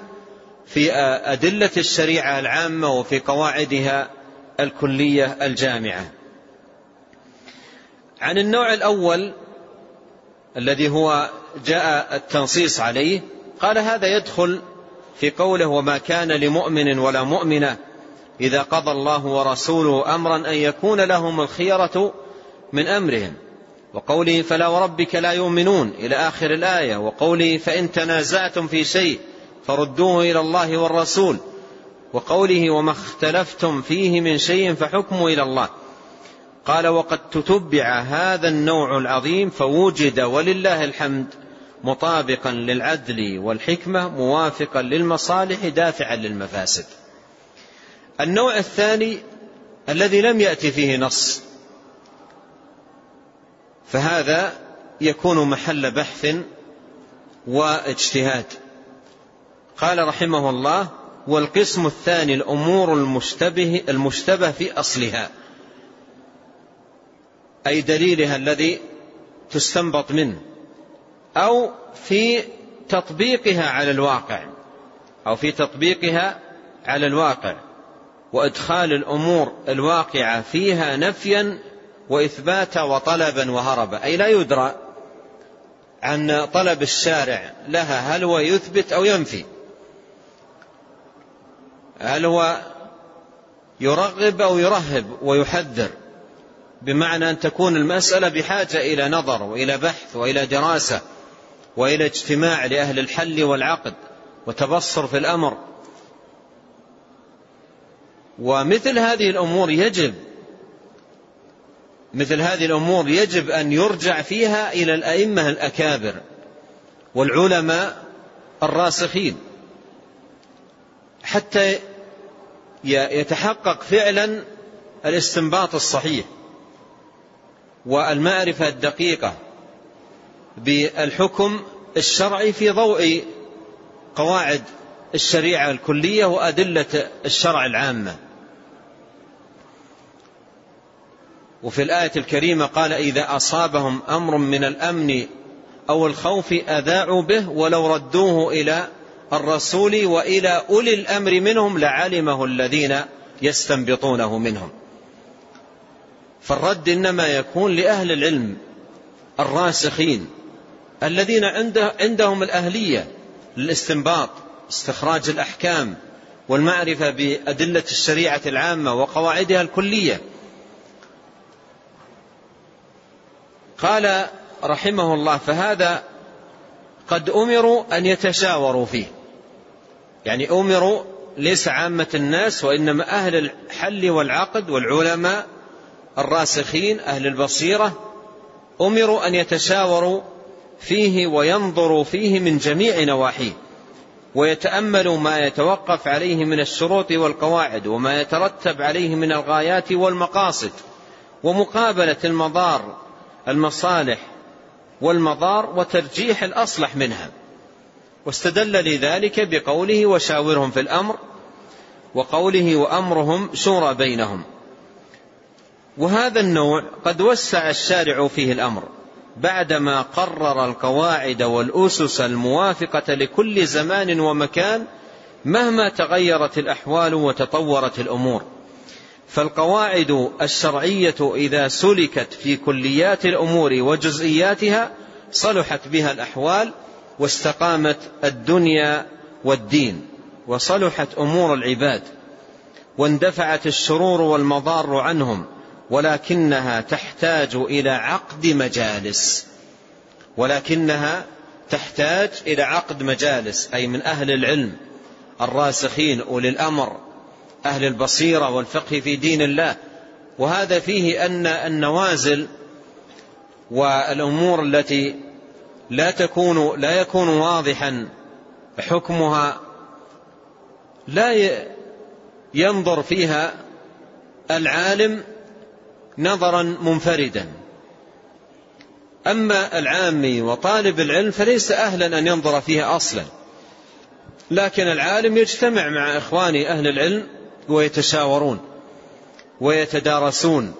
في أدلة الشريعة العامة وفي قواعدها الكلية الجامعة. عن النوع الأول الذي هو جاء التنصيص عليه قال هذا يدخل في قوله وما كان لمؤمن ولا مؤمنة إذا قضى الله ورسوله أمرا أن يكون لهم الخيرة من أمرهم. وقوله فلا وربك لا يؤمنون إلى آخر الآية. وقوله فإن تنازعتم في شيء فردوه إلى الله والرسول. وقوله وما اختلفتم فيه من شيء فحكمه إلى الله. قال وقد تتبع هذا النوع العظيم فوجد ولله الحمد مطابقا للعدل والحكمة موافقا للمصالح دافعا للمفاسد. النوع الثاني الذي لم يأتي فيه نص. فهذا يكون محل بحث واجتهاد. قال رحمه الله والقسم الثاني الأمور المشتبه, المشتبه في أصلها. أي دليلها الذي تستنبط منه أو في تطبيقها على الواقع. أو في تطبيقها على الواقع. وإدخال الأمور الواقعة فيها نفيا وإثباتا وطلبا وهربا. أي لا يدرى عن طلب الشارع لها هل هو يثبت أو ينفي. هل هو يرغب أو يرهب ويحذر. بمعنى أن تكون المسألة بحاجة إلى نظر وإلى بحث وإلى دراسة وإلى اجتماع لأهل الحل والعقد وتبصر في الأمر. ومثل هذه الأمور يجب مثل هذه الأمور يجب أن يرجع فيها إلى الأئمة الأكابر والعلماء الراسخين حتى يتحقق فعلا الاستنباط الصحيح والمعرفة الدقيقة بالحكم الشرعي في ضوء قواعد الشريعة الكلية وأدلة الشرع العامة. وفي الآية الكريمة قال إذا أصابهم أمر من الأمن أو الخوف أذاعوا به ولو ردوه إلى الرسول وإلى أولي الأمر منهم لعلمه الذين يستنبطونه منهم. فالرد إنما يكون لأهل العلم الراسخين الذين عندهم الأهلية للاستنباط استخراج الأحكام والمعرفة بأدلة الشريعة العامة وقواعدها الكلية. قال رحمه الله فهذا قد أمروا أن يتشاوروا فيه. يعني أمروا ليس عامة الناس وإنما أهل الحل والعقد والعلماء الراسخين أهل البصيرة أمروا أن يتشاوروا فيه وينظروا فيه من جميع نواحيه ويتأملوا ما يتوقف عليه من الشروط والقواعد وما يترتب عليه من الغايات والمقاصد ومقابلة المضار المصالح والمضار وترجيح الأصلح منها. واستدل لذلك بقوله وشاورهم في الأمر وقوله وأمرهم شورى بينهم. وهذا النوع قد وسع الشارع فيه الأمر بعدما قرر القواعد والأسس الموافقة لكل زمان ومكان مهما تغيرت الأحوال وتطورت الأمور. فالقواعد الشرعية إذا سلكت في كليات الأمور وجزئياتها صلحت بها الأحوال واستقامت الدنيا والدين وصلحت أمور العباد واندفعت الشرور والمضار عنهم ولكنها تحتاج إلى عقد مجالس. ولكنها تحتاج إلى عقد مجالس أي من أهل العلم الراسخين أولي الأمر أهل البصيرة والفقه في دين الله. وهذا فيه أن النوازل والأمور التي لا تكون لا يكون واضحا حكمها لا ينظر فيها العالم نظرا منفردا. أما العامي وطالب العلم فليس أهلا أن ينظر فيها أصلا. لكن العالم يجتمع مع إخواني أهل العلم ويتشاورون ويتدارسون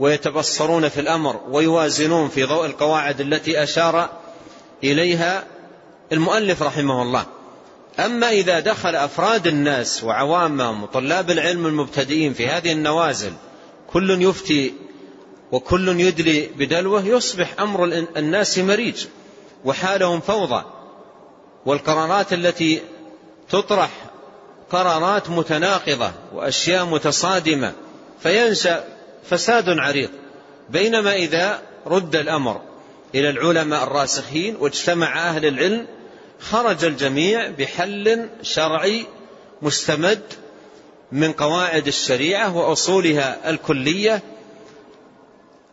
ويتبصرون في الأمر ويوازنون في ضوء القواعد التي أشار إليها المؤلف رحمه الله. أما إذا دخل أفراد الناس وعوامهم وطلاب العلم المبتدئين في هذه النوازل كل يفتي وكل يدلي بدلوه يصبح أمر الناس مريج وحالهم فوضى والقرارات التي تطرح قرارات متناقضة وأشياء متصادمة فينشأ فساد عريض. بينما إذا رد الأمر إلى العلماء الراسخين واجتمع أهل العلم خرج الجميع بحل شرعي مستمد من قواعد الشريعة وأصولها الكلية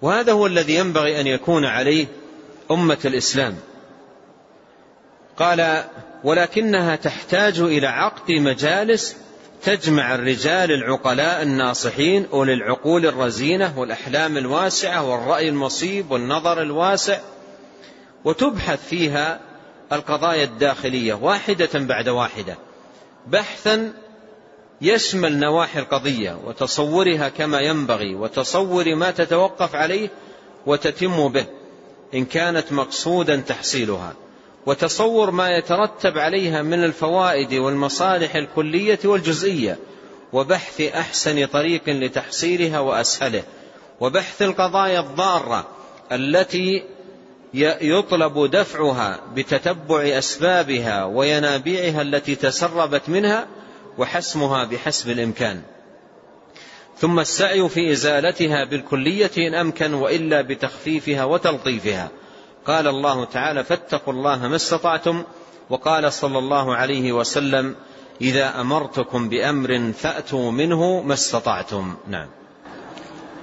وهذا هو الذي ينبغي أن يكون عليه أمة الإسلام. قال ولكنها تحتاج إلى عقد مجالس تجمع الرجال العقلاء الناصحين أولي العقول الرزينة والأحلام الواسعة والرأي المصيب والنظر الواسع وتبحث فيها القضايا الداخلية واحدة بعد واحدة. بحثا يشمل نواحي القضية وتصورها كما ينبغي وتصور ما تتوقف عليه وتتم به إن كانت مقصودا تحصيلها. وتصور ما يترتب عليها من الفوائد والمصالح الكلية والجزئية وبحث أحسن طريق لتحصيلها وأسهله وبحث القضايا الضارة التي يطلب دفعها بتتبع أسبابها وينابيعها التي تسربت منها وحسمها بحسب الإمكان. ثم السعي في إزالتها بالكلية إن أمكن وإلا بتخفيفها وتلطيفها. قال الله تعالى فاتقوا الله ما استطعتم وقال صلى الله عليه وسلم إذا أمرتكم بأمر فأتوا منه ما استطعتم. نعم.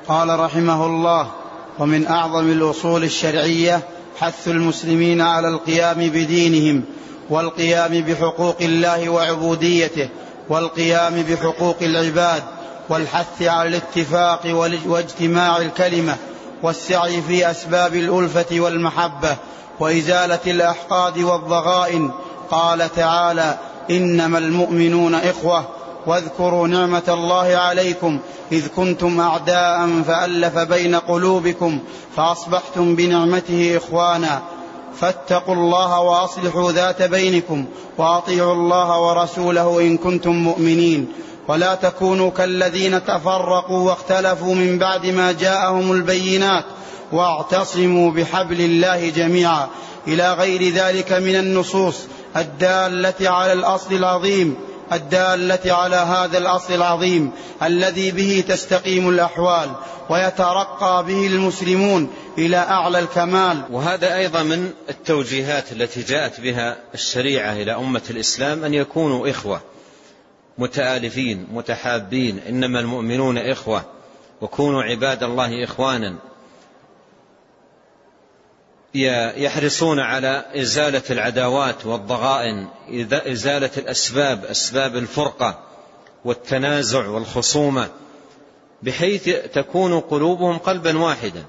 قال رحمه الله ومن أعظم الأصول الشرعية حث المسلمين على القيام بدينهم والقيام بحقوق الله وعبوديته والقيام بحقوق العباد والحث على الاتفاق واجتماع الكلمة والسعي في أسباب الألفة والمحبة وإزالة الأحقاد والضغائن. قال تعالى إنما المؤمنون إخوة واذكروا نعمة الله عليكم إذ كنتم أعداء فألف بين قلوبكم فأصبحتم بنعمته إخوانا. فاتقوا الله وأصلحوا ذات بينكم وأطيعوا الله ورسوله إن كنتم مؤمنين. ولا تكونوا كالذين تفرقوا واختلفوا من بعد ما جاءهم البينات واعتصموا بحبل الله جميعا. إلى غير ذلك من النصوص الدالة على الأصل العظيم الدالة على هذا الأصل العظيم الذي به تستقيم الأحوال ويترقى به المسلمون إلى أعلى الكمال. وهذا أيضا من التوجيهات التي جاءت بها الشريعة إلى أمة الإسلام أن يكونوا إخوة. متآلفين متحابين إنما المؤمنون إخوة وكونوا عباد الله إخوانا. يحرصون على إزالة العداوات والضغائن إزالة الأسباب أسباب الفرقة والتنازع والخصومة بحيث تكون قلوبهم قلبا واحدا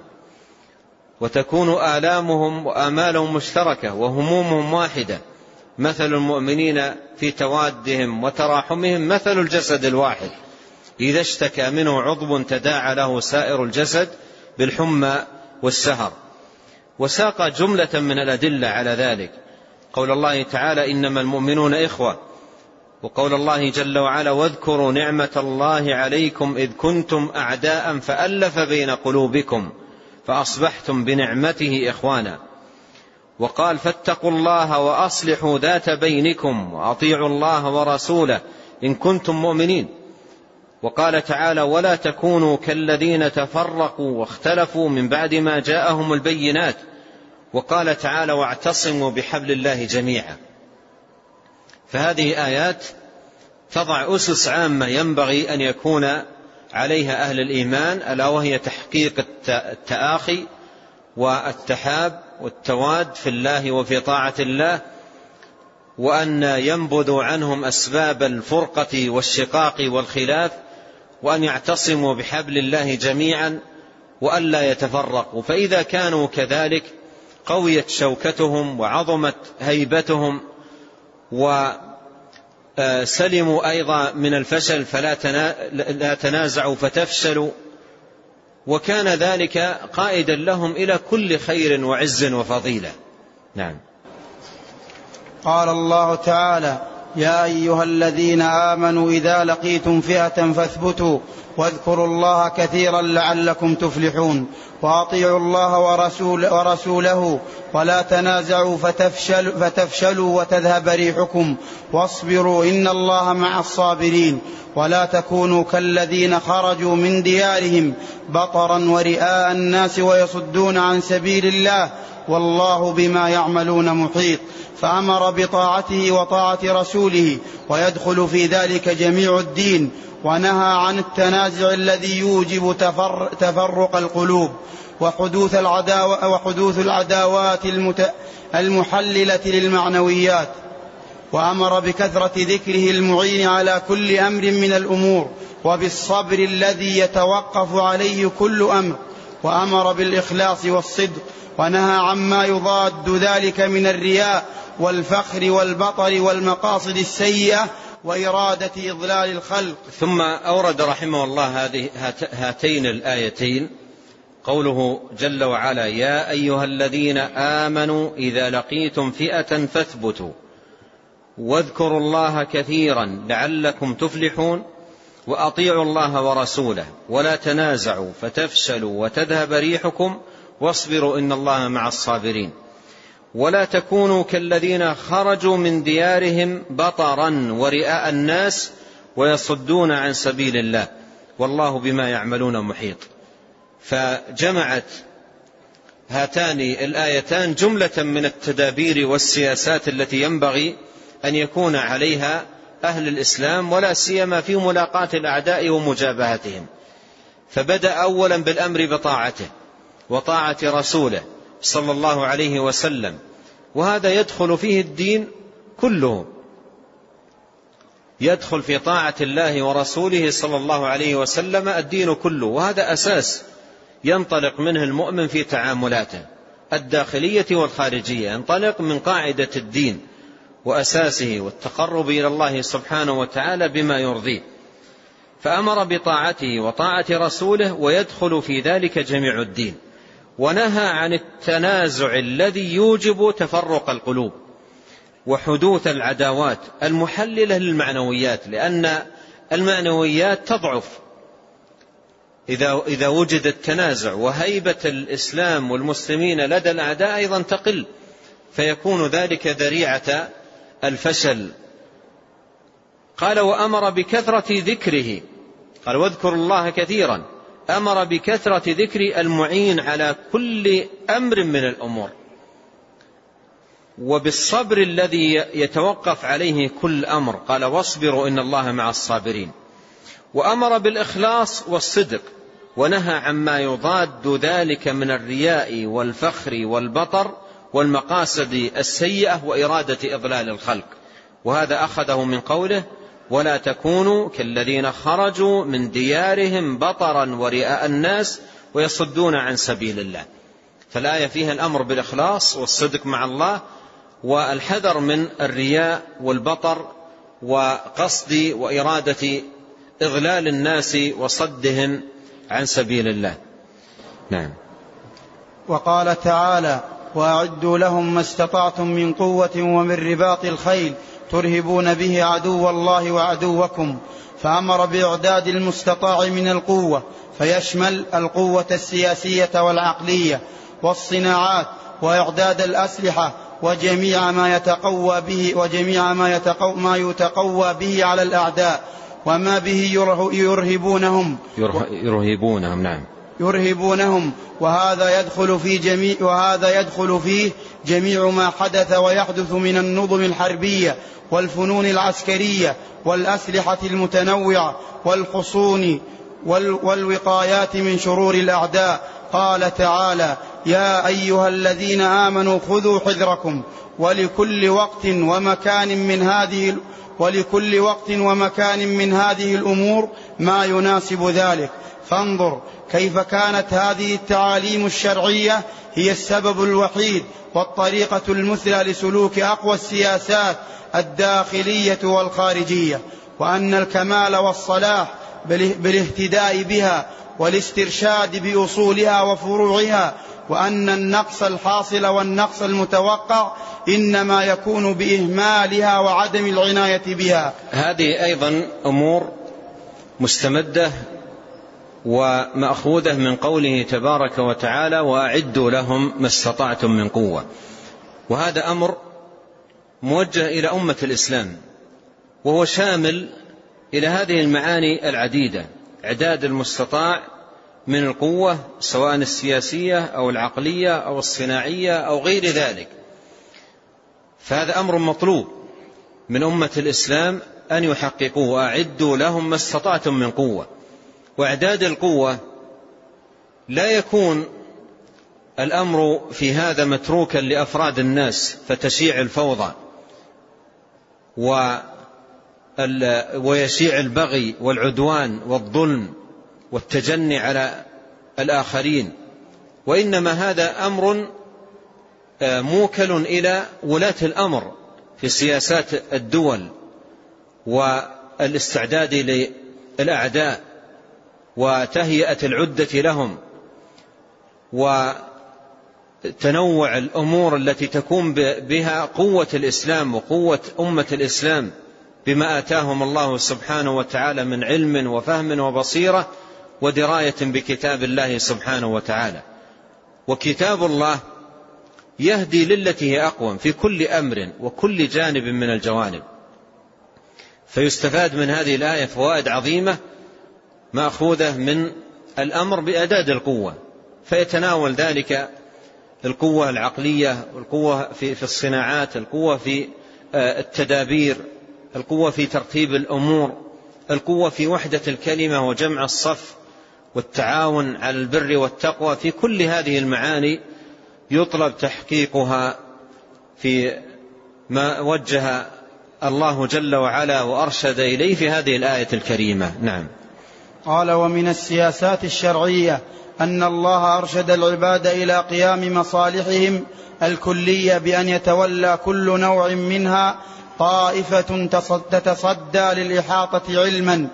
وتكون آلامهم وآمالهم مشتركة وهمومهم واحدة. مثل المؤمنين في توادهم وتراحمهم مثل الجسد الواحد. إذا اشتكى منه عضو تداعى له سائر الجسد بالحمى والسهر. وساق جملة من الأدلة على ذلك. قول الله تعالى إنما المؤمنون إخوة. وقول الله جل وعلا واذكروا نعمة الله عليكم إذ كنتم أعداء فألف بين قلوبكم فأصبحتم بنعمته إخوانا. وقال فاتقوا الله وأصلحوا ذات بينكم وأطيعوا الله ورسوله إن كنتم مؤمنين. وقال تعالى ولا تكونوا كالذين تفرقوا واختلفوا من بعد ما جاءهم البينات. وقال تعالى واعتصموا بحبل الله جميعا. فهذه آيات تضع أسس عامة ينبغي أن يكون عليها أهل الإيمان ألا وهي تحقيق التآخي والتحاب والتواد في الله وفي طاعة الله وأن ينبذوا عنهم أسباب الفرقة والشقاق والخلاف وأن يعتصموا بحبل الله جميعا وألا يتفرقوا. فإذا كانوا كذلك قويت شوكتهم وعظمت هيبتهم وسلموا أيضا من الفشل فلا تنازعوا فتفشلوا. وكان ذلك قائدا لهم إلى كل خير وعز وفضيلة. نعم. قال الله تعالى يا أيها الذين آمنوا إذا لقيتم فئة فاثبتوا واذكروا الله كثيرا لعلكم تفلحون وأطيعوا الله ورسول ورسوله ولا تنازعوا فتفشل فتفشلوا وتذهب ريحكم واصبروا إن الله مع الصابرين ولا تكونوا كالذين خرجوا من ديارهم بطرا ورئاء الناس ويصدون عن سبيل الله والله بما يعملون محيط فأمر بطاعته وطاعة رسوله ويدخل في ذلك جميع الدين ونهى عن التنازع الذي يوجب تفر تفرق القلوب وحدوث العداوة وحدوث العداوات المحللة للمعنويات. وأمر بكثرة ذكره المعين على كل أمر من الأمور وبالصبر الذي يتوقف عليه كل أمر. وأمر بالإخلاص والصدق ونهى عما يضاد ذلك من الرياء والفخر والبطر والمقاصد السيئة وإرادة إضلال الخلق. ثم أورد رحمه الله هذه هاتين الآيتين. قوله جل وعلا يا أيها الذين آمنوا إذا لقيتم فئة فاثبتوا واذكروا الله كثيرا لعلكم تفلحون وأطيعوا الله ورسوله ولا تنازعوا فتفشلوا وتذهب ريحكم واصبروا إن الله مع الصابرين. ولا تكونوا كالذين خرجوا من ديارهم بطرا ورئاء الناس ويصدون عن سبيل الله. والله بما يعملون محيط. فجمعت هاتان الآيتان جملة من التدابير والسياسات التي ينبغي أن يكون عليها أهل الإسلام ولا سيما في ملاقاة الأعداء ومجابهتهم. فبدأ أولا بالأمر بطاعته وطاعة رسوله صلى الله عليه وسلم وهذا يدخل فيه الدين كله. يدخل في طاعة الله ورسوله صلى الله عليه وسلم الدين كله وهذا أساس ينطلق منه المؤمن في تعاملاته الداخلية والخارجية ينطلق من قاعدة الدين. وأساسه والتقرب إلى الله سبحانه وتعالى بما يرضيه. فأمر بطاعته وطاعة رسوله ويدخل في ذلك جميع الدين. ونهى عن التنازع الذي يوجب تفرق القلوب وحدوث العداوات المحللة للمعنويات لأن المعنويات تضعف. إذا, إذا وجد التنازع وهيبة الإسلام والمسلمين لدى الأعداء أيضا تقل فيكون ذلك ذريعة الفشل. قال وأمر بكثرة ذكره. قال واذكر الله كثيرا. أمر بكثرة ذكر المعين على كل أمر من الأمور. وبالصبر الذي يتوقف عليه كل أمر. قال واصبروا إن الله مع الصابرين. وأمر بالإخلاص والصدق. ونهى عما يضاد ذلك من الرياء والفخر والبطر. والمقاصد السيئة وإرادة إضلال الخلق. وهذا أخذه من قوله ولا تكونوا كالذين خرجوا من ديارهم بطرا ورئاء الناس ويصدون عن سبيل الله. فالآية فيها الأمر بالإخلاص والصدق مع الله والحذر من الرياء والبطر وقصد وإرادة إضلال الناس وصدهم عن سبيل الله. نعم. وقال تعالى وأعدوا لهم ما استطعتم من قوة ومن رباط الخيل ترهبون به عدو الله وعدوكم فأمر بإعداد المستطاع من القوة فيشمل القوة السياسية والعقلية والصناعات وإعداد الأسلحة وجميع ما يتقوى به وجميع ما يتقوى, ما يتقوى به على الأعداء وما به يرهبونهم. يرهبونهم نعم. يرهبونهم وهذا يدخل في جميع وهذا يدخل فيه جميع ما حدث ويحدث من النظم الحربية والفنون العسكرية والأسلحة المتنوعة والحصون والوقايات من شرور الأعداء. قال تعالى يا أيها الذين آمنوا خذوا حذركم ولكل وقت ومكان من هذه ولكل وقت ومكان من هذه الأمور ما يناسب ذلك. فانظر كيف كانت هذه التعاليم الشرعية هي السبب الوحيد والطريقة المثلى لسلوك أقوى السياسات الداخلية والخارجية وأن الكمال والصلاح بالاهتداء بها والاسترشاد بأصولها وفروعها وأن النقص الحاصل والنقص المتوقع إنما يكون بإهمالها وعدم العناية بها. هذه أيضا أمور مستمدة ومأخوذة من قوله تبارك وتعالى وأعدوا لهم ما استطعتم من قوة. وهذا أمر موجه إلى أمة الإسلام وهو شامل إلى هذه المعاني العديدة. إعداد المستطاع من القوة سواء السياسية أو العقلية أو الصناعية أو غير ذلك. فهذا أمر مطلوب من أمة الإسلام أن يحققوه. وأعدوا لهم ما استطعتم من قوة. وإعداد القوة لا يكون الأمر في هذا متروكا لأفراد الناس فتشيع الفوضى ويشيع البغي والعدوان والظلم والتجني على الآخرين. وإنما هذا أمر آه، موكل إلى ولاة الأمر في سياسات الدول والاستعداد للأعداء وتهيئة العدة لهم وتنوع الأمور التي تكون بها قوة الإسلام وقوة أمة الإسلام بما آتاهم الله سبحانه وتعالى من علم وفهم وبصيرة. ودراية بكتاب الله سبحانه وتعالى. وكتاب الله يهدي للتي هي أقوم في كل أمر وكل جانب من الجوانب. فيستفاد من هذه الآية فوائد عظيمة مأخوذة من الأمر بأداد القوة. فيتناول ذلك القوة العقلية والقوة في, الصناعات القوة في آه، التدابير القوة في ترتيب الأمور القوة في وحدة الكلمة وجمع الصف. والتعاون على البر والتقوى في كل هذه المعاني يطلب تحقيقها في ما وجه الله جل وعلا وأرشد إليه في هذه الآية الكريمة. نعم. قال ومن السياسات الشرعية أن الله أرشد العباد إلى قيام مصالحهم الكلية بأن يتولى كل نوع منها طائفة تتصدى للإحاطة علما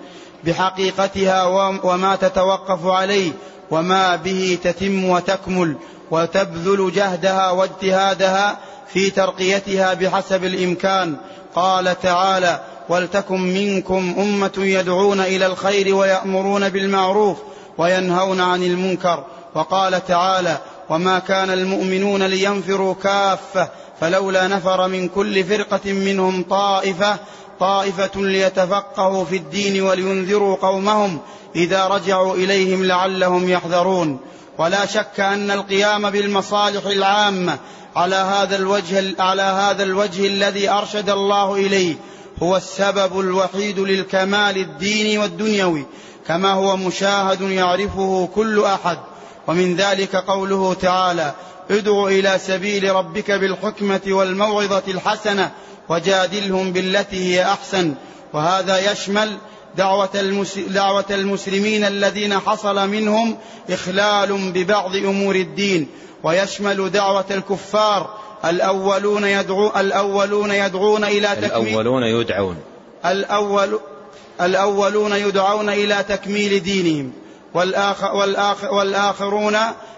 بحقيقتها وما تتوقف عليه وما به تتم وتكمل وتبذل جهدها واجتهادها في ترقيتها بحسب الإمكان. قال تعالى ولتكن منكم أمة يدعون إلى الخير ويأمرون بالمعروف وينهون عن المنكر وقال تعالى وما كان المؤمنون لينفروا كافة فلولا نفر من كل فرقة منهم طائفة طائفة ليتفقهوا في الدين ولينذروا قومهم إذا رجعوا إليهم لعلهم يحذرون. ولا شك أن القيام بالمصالح العامة على هذا الوجه على هذا الوجه الذي أرشد الله إليه هو السبب الوحيد للكمال الديني والدنيوي كما هو مشاهد يعرفه كل أحد. ومن ذلك قوله تعالى ادع إلى سبيل ربك بالحكمة والموعظة الحسنة وجادلهم بالتي هي أحسن. وهذا يشمل دعوة, دعوة المسلمين الذين حصل منهم إخلال ببعض أمور الدين. ويشمل دعوة الكفار الأولون يدعو الأولون يدعون إلى تكميل الأولون يدعون. الأول الأولون يدعون إلى تكميل دينهم. والآخر والآخر والآخرون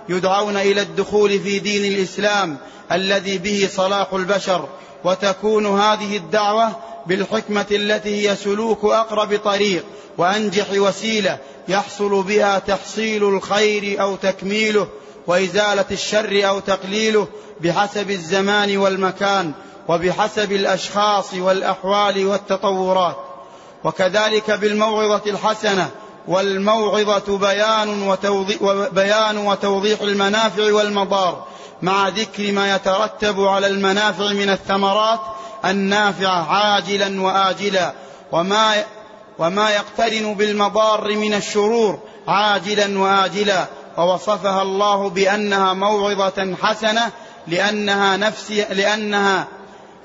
يدعون إلى الدخول في دين الإسلام الذي به صلاح البشر. وتكون هذه الدعوة بالحكمة التي هي سلوك أقرب طريق وأنجح وسيلة يحصل بها تحصيل الخير أو تكميله وإزالة الشر أو تقليله بحسب الزمان والمكان وبحسب الأشخاص والأحوال والتطورات. وكذلك بالموعظة الحسنة والموعظة بيان وتوضيح, وتوضيح المنافع والمضار مع ذكر ما يترتب على المنافع من الثمرات النافعة عاجلا وآجلا وما وما يقترن بالمضار من الشرور عاجلا وآجلا ووصفها الله بأنها موعظة حسنة لأنها نفس لأنها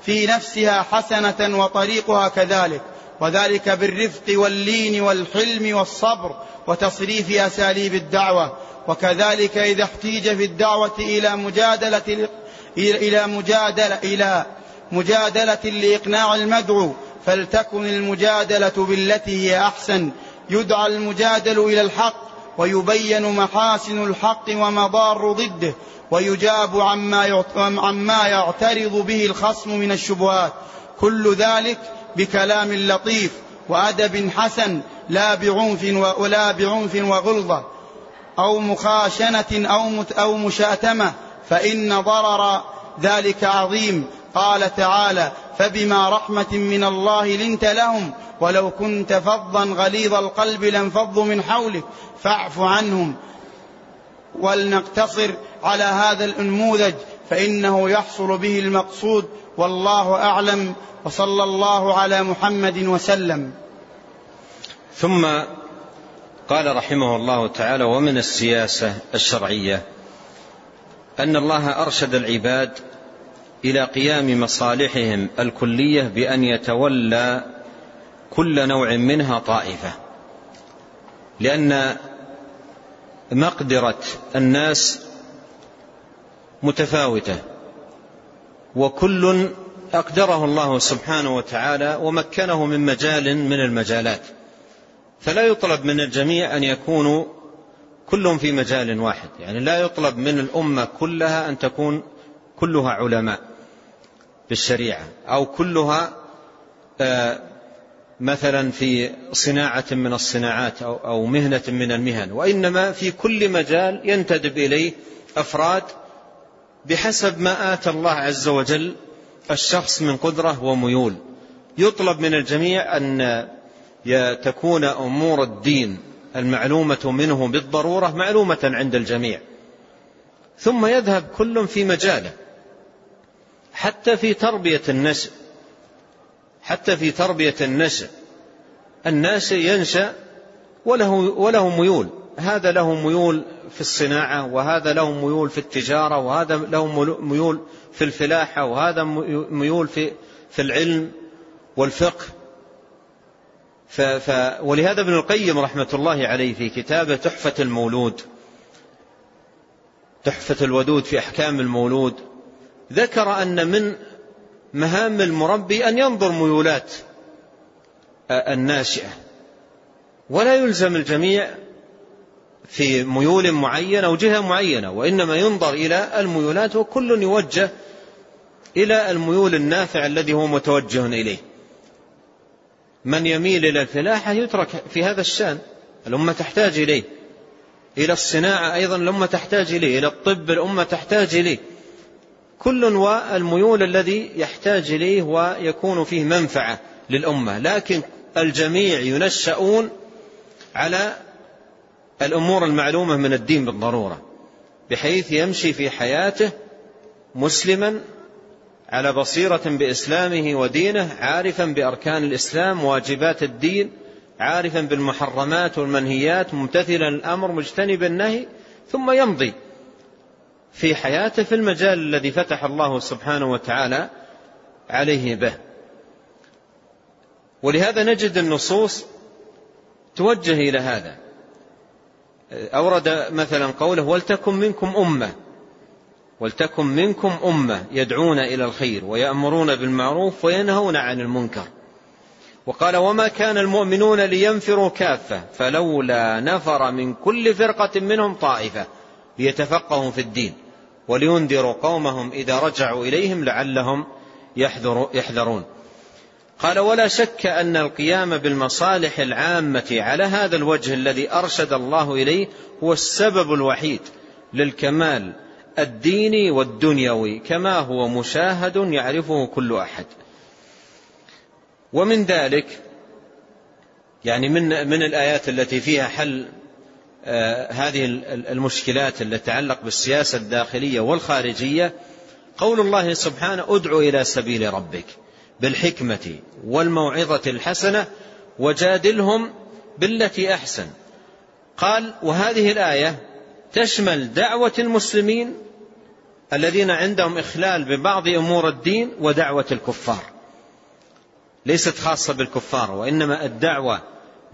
في نفسها حسنة وطريقها كذلك. وذلك بالرفق واللين والحلم والصبر وتصريف أساليب الدعوة. وكذلك إذا احتيج في الدعوة إلى مجادلة إلى مجادلة إلى مجادلة لإقناع المدعو فلتكن المجادلة بالتي هي أحسن. يدعى المجادل إلى الحق ويبين محاسن الحق ومضار ضده ويجاب عما يعترض به الخصم من الشبهات. كل ذلك بكلام لطيف وأدب حسن لا بعنف ولا بعنف وغلظة. أو مخاشنة أو أو مشاتمة. فإن ضرر ذلك عظيم. قال تعالى فبما رحمة من الله لنت لهم. ولو كنت فظا غليظ القلب لانفضوا من حولك. فاعف عنهم. ولنقتصر على هذا النموذج. فإنه يحصل به المقصود والله أعلم وصلى الله على محمد وسلم. ثم قال رحمه الله تعالى ومن السياسة الشرعية أن الله أرشد العباد إلى قيام مصالحهم الكلية بأن يتولى كل نوع منها طائفة لأن مقدرة الناس متفاوتة. وكل أقدره الله سبحانه وتعالى ومكنه من مجال من المجالات. فلا يطلب من الجميع أن يكونوا كلهم في مجال واحد. يعني لا يطلب من الأمة كلها أن تكون كلها علماء بالشريعة أو كلها آه، مثلا في صناعة من الصناعات أو مهنة من المهن. وإنما في كل مجال ينتدب إليه أفراد بحسب ما آتى الله عز وجل الشخص من قدرة وميول. يطلب من الجميع أن تكون أمور الدين المعلومة منه بالضرورة معلومة عند الجميع. ثم يذهب كل في مجاله حتى في تربية النشء حتى في تربية النشء الناشئ ينشأ وله, وله ميول. هذا له ميول في الصناعة وهذا له ميول في التجارة وهذا له ميول في الفلاحة وهذا ميول في, في العلم والفقه. ف ف ولهذا ابن القيم رحمة الله عليه في كتابه تحفة المولود تحفة الودود في أحكام المولود ذكر أن من مهام المربي أن ينظر ميولات الناشئة. ولا يلزم الجميع في ميول معينة أو جهة معينة وإنما ينظر إلى الميولات وكل يوجه إلى الميول النافع الذي هو متوجه إليه. من يميل إلى الفلاحة يترك في هذا الشأن الأمة تحتاج إليه. إلى الصناعة أيضا الأمة تحتاج إليه. إلى الطب الأمة تحتاج إليه. كل والميول الذي يحتاج إليه ويكون فيه منفعة للأمة لكن الجميع ينشؤون على الأمور المعلومة من الدين بالضرورة بحيث يمشي في حياته مسلما على بصيرة بإسلامه ودينه عارفا بأركان الإسلام واجبات الدين عارفا بالمحرمات والمنهيات ممتثلا الأمر مجتنبا النهي ثم يمضي في حياته في المجال الذي فتح الله سبحانه وتعالى عليه به. ولهذا نجد النصوص توجه إلى هذا. أورد مثلا قوله ولتكن منكم أمة. ولتكن منكم أمة يدعون إلى الخير ويأمرون بالمعروف وينهون عن المنكر. وقال وما كان المؤمنون لينفروا كافة فلولا نفر من كل فرقة منهم طائفة ليتفقهوا في الدين ولينذروا قومهم إذا رجعوا إليهم لعلهم يحذرون. قال ولا شك أن القيام بالمصالح العامة على هذا الوجه الذي أرشد الله إليه هو السبب الوحيد للكمال الديني والدنيوي كما هو مشاهد يعرفه كل أحد. ومن ذلك يعني من من الآيات التي فيها حل آه هذه المشكلات التي تتعلق بالسياسة الداخلية والخارجية قول الله سبحانه ادع إلى سبيل ربك. بالحكمة والموعظة الحسنة وجادلهم بالتي أحسن. قال وهذه الآية تشمل دعوة المسلمين الذين عندهم إخلال ببعض أمور الدين ودعوة الكفار. ليست خاصة بالكفار وإنما الدعوة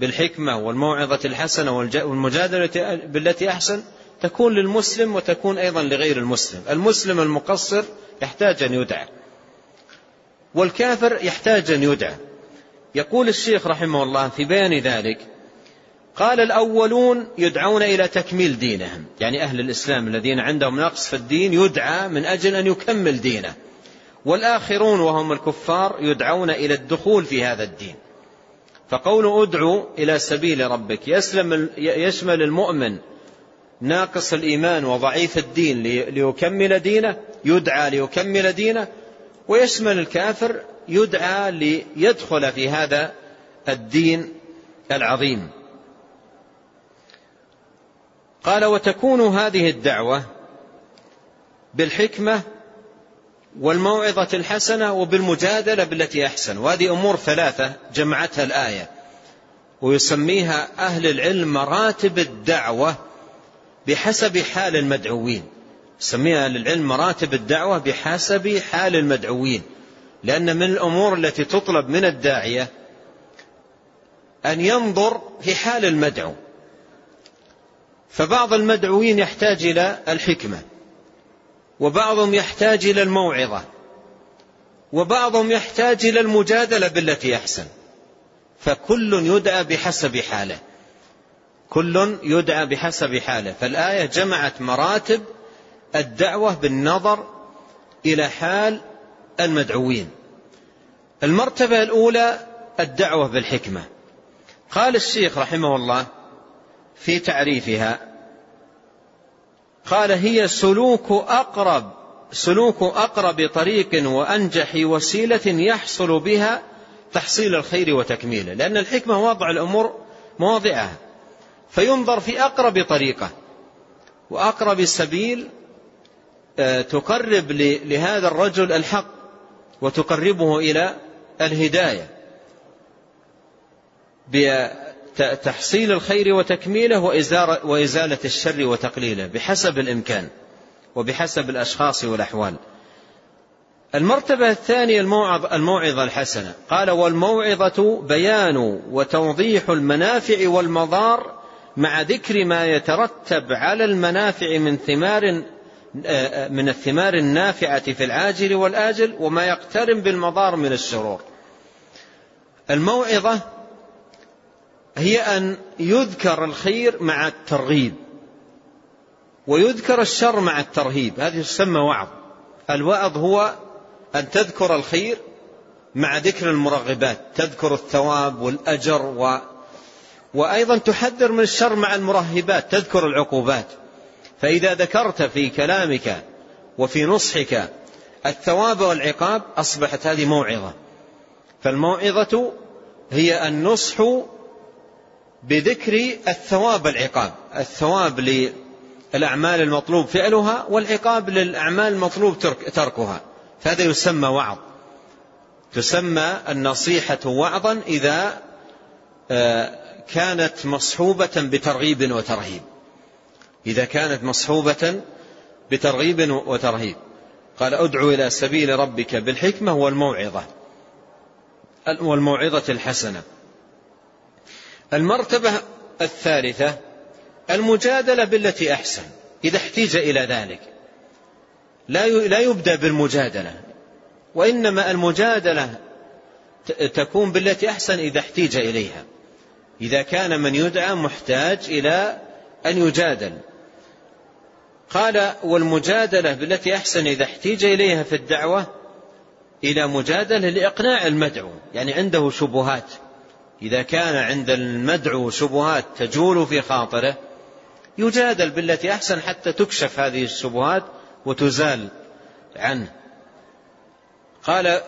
بالحكمة والموعظة الحسنة والمجادلة بالتي أحسن تكون للمسلم وتكون أيضا لغير المسلم. المسلم المقصر يحتاج أن يدعى. والكافر يحتاج أن يدعى. يقول الشيخ رحمه الله في بيان ذلك قال الأولون يدعون إلى تكميل دينهم. يعني أهل الإسلام الذين عندهم نقص في الدين يدعى من أجل أن يكمل دينه. والآخرون وهم الكفار يدعون إلى الدخول في هذا الدين. فقول ادعو إلى سبيل ربك يسلم يشمل المؤمن ناقص الإيمان وضعيف الدين ليكمل دينه يدعى ليكمل دينه ويشمل الكافر يدعى ليدخل في هذا الدين العظيم. قال وتكون هذه الدعوة بالحكمة والموعظة الحسنة وبالمجادلة بالتي أحسن. وهذه أمور ثلاثة جمعتها الآية. ويسميها أهل العلم مراتب الدعوة بحسب حال المدعوين. يسميها أهل العلم مراتب الدعوة بحسب حال المدعوين. لأن من الأمور التي تطلب من الداعية أن ينظر في حال المدعو. فبعض المدعوين يحتاج إلى الحكمة وبعضهم يحتاج إلى الموعظة وبعضهم يحتاج إلى المجادلة بالتي أحسن فكل يدعى بحسب حاله. كل يدعى بحسب حاله. فالآية جمعت مراتب الدعوة بالنظر إلى حال المدعوين. المرتبة الأولى الدعوة بالحكمة. قال الشيخ رحمه الله في تعريفها قال هي سلوك أقرب سلوك أقرب طريق وأنجح وسيلة يحصل بها تحصيل الخير وتكميله لأن الحكمة وضع الأمور مواضعها. فينظر في أقرب طريقة وأقرب سبيل تقرب لهذا الرجل الحق وتقربه إلى الهداية بتحصيل الخير وتكميله وإزالة الشر وتقليله بحسب الإمكان وبحسب الأشخاص والأحوال. المرتبة الثانية الموعظة الحسنة. قال والموعظة بيان وتوضيح المنافع والمضار مع ذكر ما يترتب على المنافع من ثمار من الثمار النافعة في العاجل والآجل وما يقترن بالمضار من الشرور. الموعظة هي أن يذكر الخير مع الترغيب ويذكر الشر مع الترهيب. هذه تسمى وعظ. الوعظ هو أن تذكر الخير مع ذكر المرغبات. تذكر الثواب والأجر و وأيضا تحذر من الشر مع المرهبات. تذكر العقوبات. فإذا ذكرت في كلامك وفي نصحك الثواب والعقاب أصبحت هذه موعظة. فالموعظة هي النصح بذكر الثواب والعقاب. الثواب للأعمال المطلوب فعلها والعقاب للأعمال المطلوب تركها. فهذا يسمى وعظ. تسمى النصيحة وعظا إذا آه، كانت مصحوبة بترغيب وترهيب. إذا كانت مصحوبة بترغيب وترهيب. قال أدعو إلى سبيل ربك بالحكمة والموعظة. والموعظة الحسنة. المرتبة الثالثة المجادلة بالتي أحسن إذا احتيج إلى ذلك. لا يبدأ بالمجادلة وإنما المجادلة تكون بالتي أحسن إذا احتيج إليها. إذا كان من يدعى محتاج إلى أن يجادل. قال والمجادلة بالتي أحسن إذا احتيج إليها في الدعوة إلى مجادلة لإقناع المدعو يعني عنده شبهات. إذا كان عند المدعو شبهات تجول في خاطره يجادل بالتي أحسن حتى تكشف هذه الشبهات وتزال عنه. قال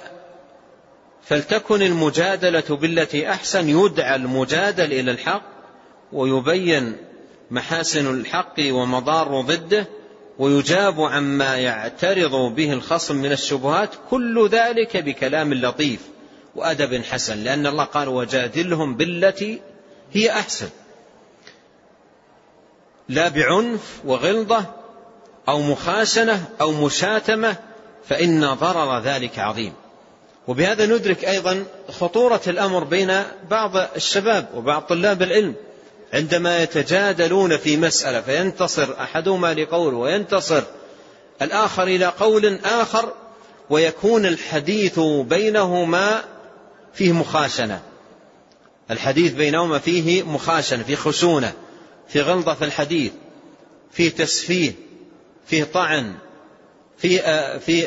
فلتكن المجادلة بالتي أحسن يدعى المجادل إلى الحق ويبين محاسن الحق ومضار ضده ويجاب عما يعترض به الخصم من الشبهات كل ذلك بكلام لطيف وأدب حسن لأن الله قال وجادلهم بالتي هي أحسن لا بعنف وغلظة أو مخاشنة أو مشاتمة فإن ضرر ذلك عظيم. وبهذا ندرك أيضا خطورة الأمر بين بعض الشباب وبعض طلاب العلم. عندما يتجادلون في مسألة فينتصر أحدهما لقول وينتصر الآخر إلى قول آخر ويكون الحديث بينهما فيه مخاشنة. الحديث بينهما فيه مخاشنة في خشونة في غلظة في الحديث فيه تسفيه فيه طعن في في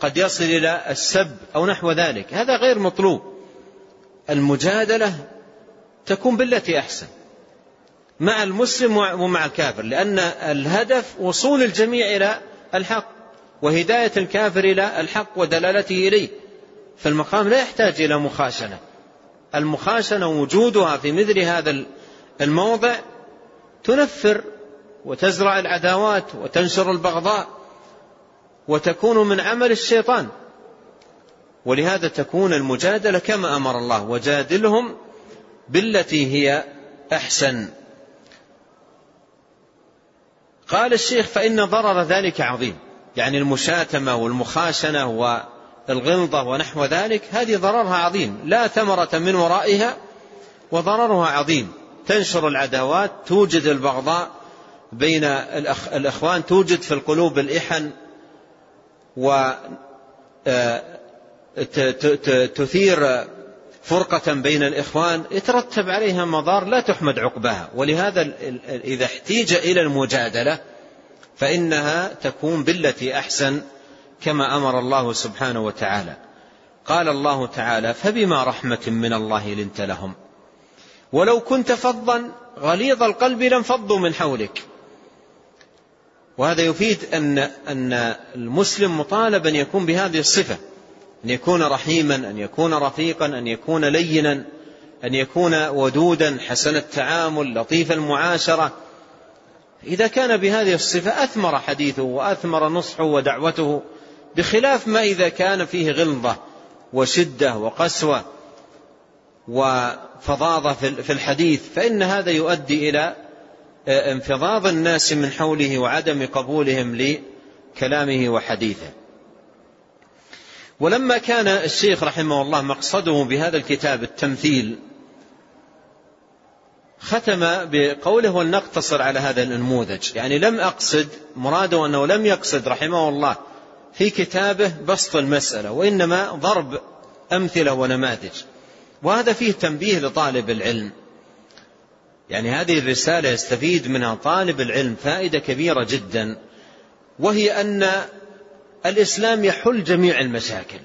قد يصل إلى السب أو نحو ذلك. هذا غير مطلوب. المجادلة تكون بالتي أحسن. مع المسلم ومع الكافر لأن الهدف وصول الجميع إلى الحق وهداية الكافر إلى الحق ودلالته إليه. فالمقام لا يحتاج إلى مخاشنة. المخاشنة وجودها في مثل هذا الموضع تنفر وتزرع العداوات وتنشر البغضاء وتكون من عمل الشيطان. ولهذا تكون المجادلة كما أمر الله وجادلهم بالتي هي أحسن. قال الشيخ فإن ضرر ذلك عظيم. يعني المشاتمة والمخاشنة والغلظة ونحو ذلك هذه ضررها عظيم. لا ثمرة من ورائها وضررها عظيم. تنشر العداوات توجد البغضاء بين الأخوان توجد في القلوب الإحن و آه، تثير فرقة بين الإخوان يترتب عليها مضار لا تحمد عقباها. ولهذا إذا احتيج إلى المجادلة فإنها تكون بالتي أحسن كما أمر الله سبحانه وتعالى. قال الله تعالى فبما رحمة من الله لنت لهم. ولو كنت فظا غليظ القلب لانفضوا من حولك. وهذا يفيد أن أن المسلم مطالب أن يكون بهذه الصفة. أن يكون رحيما أن يكون رفيقا أن يكون لينا أن يكون ودودا حسن التعامل لطيف المعاشرة. إذا كان بهذه الصفة أثمر حديثه وأثمر نصحه ودعوته بخلاف ما إذا كان فيه غلظة وشدة وقسوة وفظاظة في الحديث فإن هذا يؤدي إلى انفضاض الناس من حوله وعدم قبولهم لكلامه وحديثه. ولما كان الشيخ رحمه الله مقصده بهذا الكتاب التمثيل ختم بقوله ولنقتصر على هذا النموذج. يعني لم أقصد مراده أنه لم يقصد رحمه الله في كتابه بسط المسألة وإنما ضرب أمثلة ونماذج. وهذا فيه تنبيه لطالب العلم. يعني هذه الرسالة يستفيد منها طالب العلم فائدة كبيرة جدا وهي أن الإسلام يحل جميع المشاكل.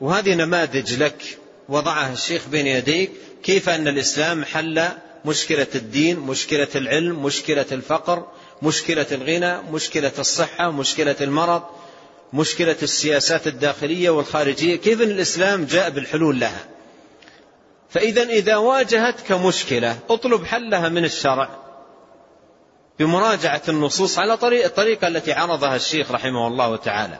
وهذه نماذج لك وضعها الشيخ بين يديك كيف أن الإسلام حل مشكلة الدين مشكلة العلم مشكلة الفقر مشكلة الغنى مشكلة الصحة مشكلة المرض مشكلة السياسات الداخلية والخارجية. كيف أن الإسلام جاء بالحلول لها؟ فإذا إذا واجهتك مشكلة اطلب حلها من الشرع. بمراجعة النصوص على طريق الطريقة التي عرضها الشيخ رحمه الله تعالى.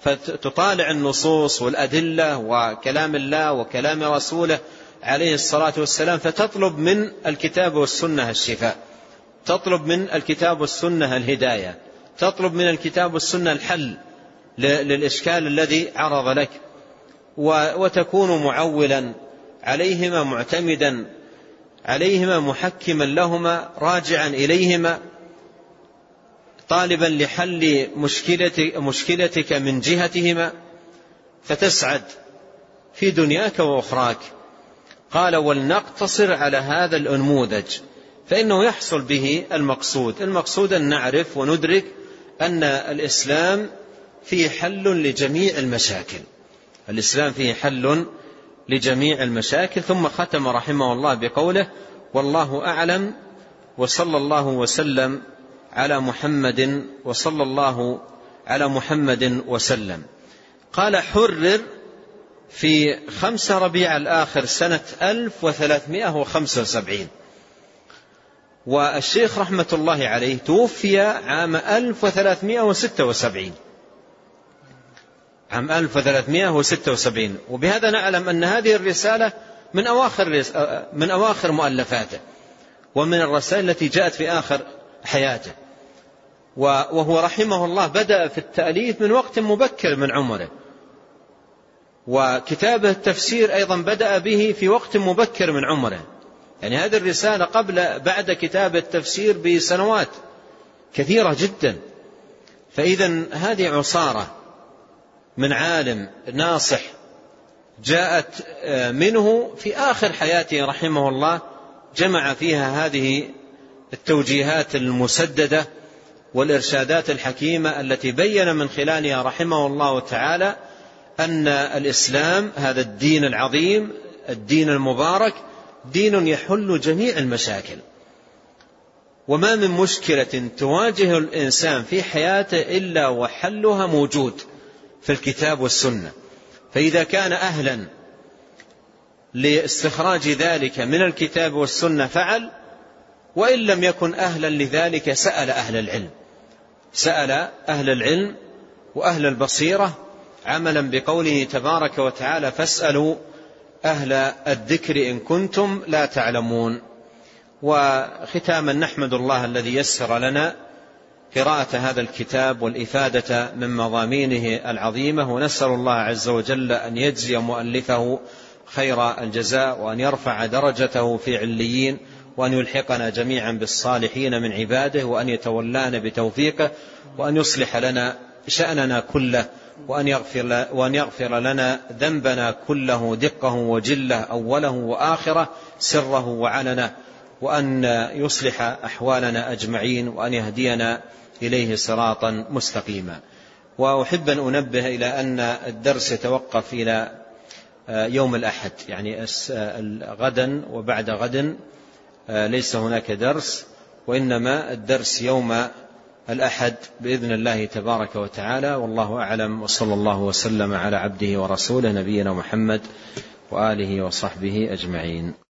فتطالع النصوص والأدلة وكلام الله وكلام رسوله عليه الصلاة والسلام فتطلب من الكتاب والسنة الشفاء. تطلب من الكتاب والسنة الهداية. تطلب من الكتاب والسنة الحل للإشكال الذي عرض لك. وتكون معولا عليهما معتمدا عليهما محكما لهما راجعا إليهما طالبا لحل مشكلتك, من جهتهما فتسعد في دنياك وأخراك. قال ولنقتصر على هذا الأنموذج فإنه يحصل به المقصود. المقصود أن نعرف وندرك أن الإسلام فيه حل لجميع المشاكل. الإسلام فيه حل لجميع المشاكل ثم ختم رحمه الله بقوله والله أعلم وصلى الله وسلم على محمد وصلى الله على محمد وسلم. قال حرر في خمسة ربيع الآخر سنة ألف وثلاثمائة وخمسة وسبعين. والشيخ رحمة الله عليه توفي عام ألف وثلاثمائة وستة وسبعين. عام 1376 وبهذا نعلم أن هذه الرسالة من أواخر, من أواخر مؤلفاته ومن الرسائل التي جاءت في آخر حياته. وهو رحمه الله بدأ في التأليف من وقت مبكر من عمره. وكتابه التفسير أيضا بدأ به في وقت مبكر من عمره. يعني هذه الرسالة قبل بعد كتاب التفسير بسنوات كثيرة جدا. فإذا هذه عصارة من عالم ناصح جاءت آه، منه في آخر حياته رحمه الله جمع فيها هذه التوجيهات المسددة والإرشادات الحكيمة التي بين من خلالها رحمه الله تعالى أن الإسلام هذا الدين العظيم الدين المبارك دين يحل جميع المشاكل. وما من مشكلة تواجه الإنسان في حياته إلا وحلها موجود. في الكتاب والسنة. فإذا كان أهلا لاستخراج ذلك من الكتاب والسنة فعل وإن لم يكن أهلا لذلك سأل أهل العلم. سأل أهل العلم وأهل البصيرة عملا بقوله تبارك وتعالى فاسألوا أهل الذكر إن كنتم لا تعلمون. وختاما نحمد الله الذي يسر لنا قراءة هذا الكتاب والإفادة من مضامينه العظيمة ونسأل الله عز وجل أن يجزي مؤلفه خير الجزاء وأن يرفع درجته في عليين وأن يلحقنا جميعا بالصالحين من عباده وأن يتولانا بتوفيقه وأن يصلح لنا شأننا كله وأن يغفر, وأن يغفر لنا ذنبنا كله دقه وجله أوله وآخره سره وعلنه. وأن يصلح أحوالنا أجمعين وأن يهدينا إليه صراطا مستقيما. وأحب أن أنبه إلى أن الدرس يتوقف إلى يوم الأحد يعني غدا وبعد غد ليس هناك درس وإنما الدرس يوم الأحد بإذن الله تبارك وتعالى. والله أعلم وصلى الله وسلم على عبده ورسوله نبينا محمد وآله وصحبه أجمعين.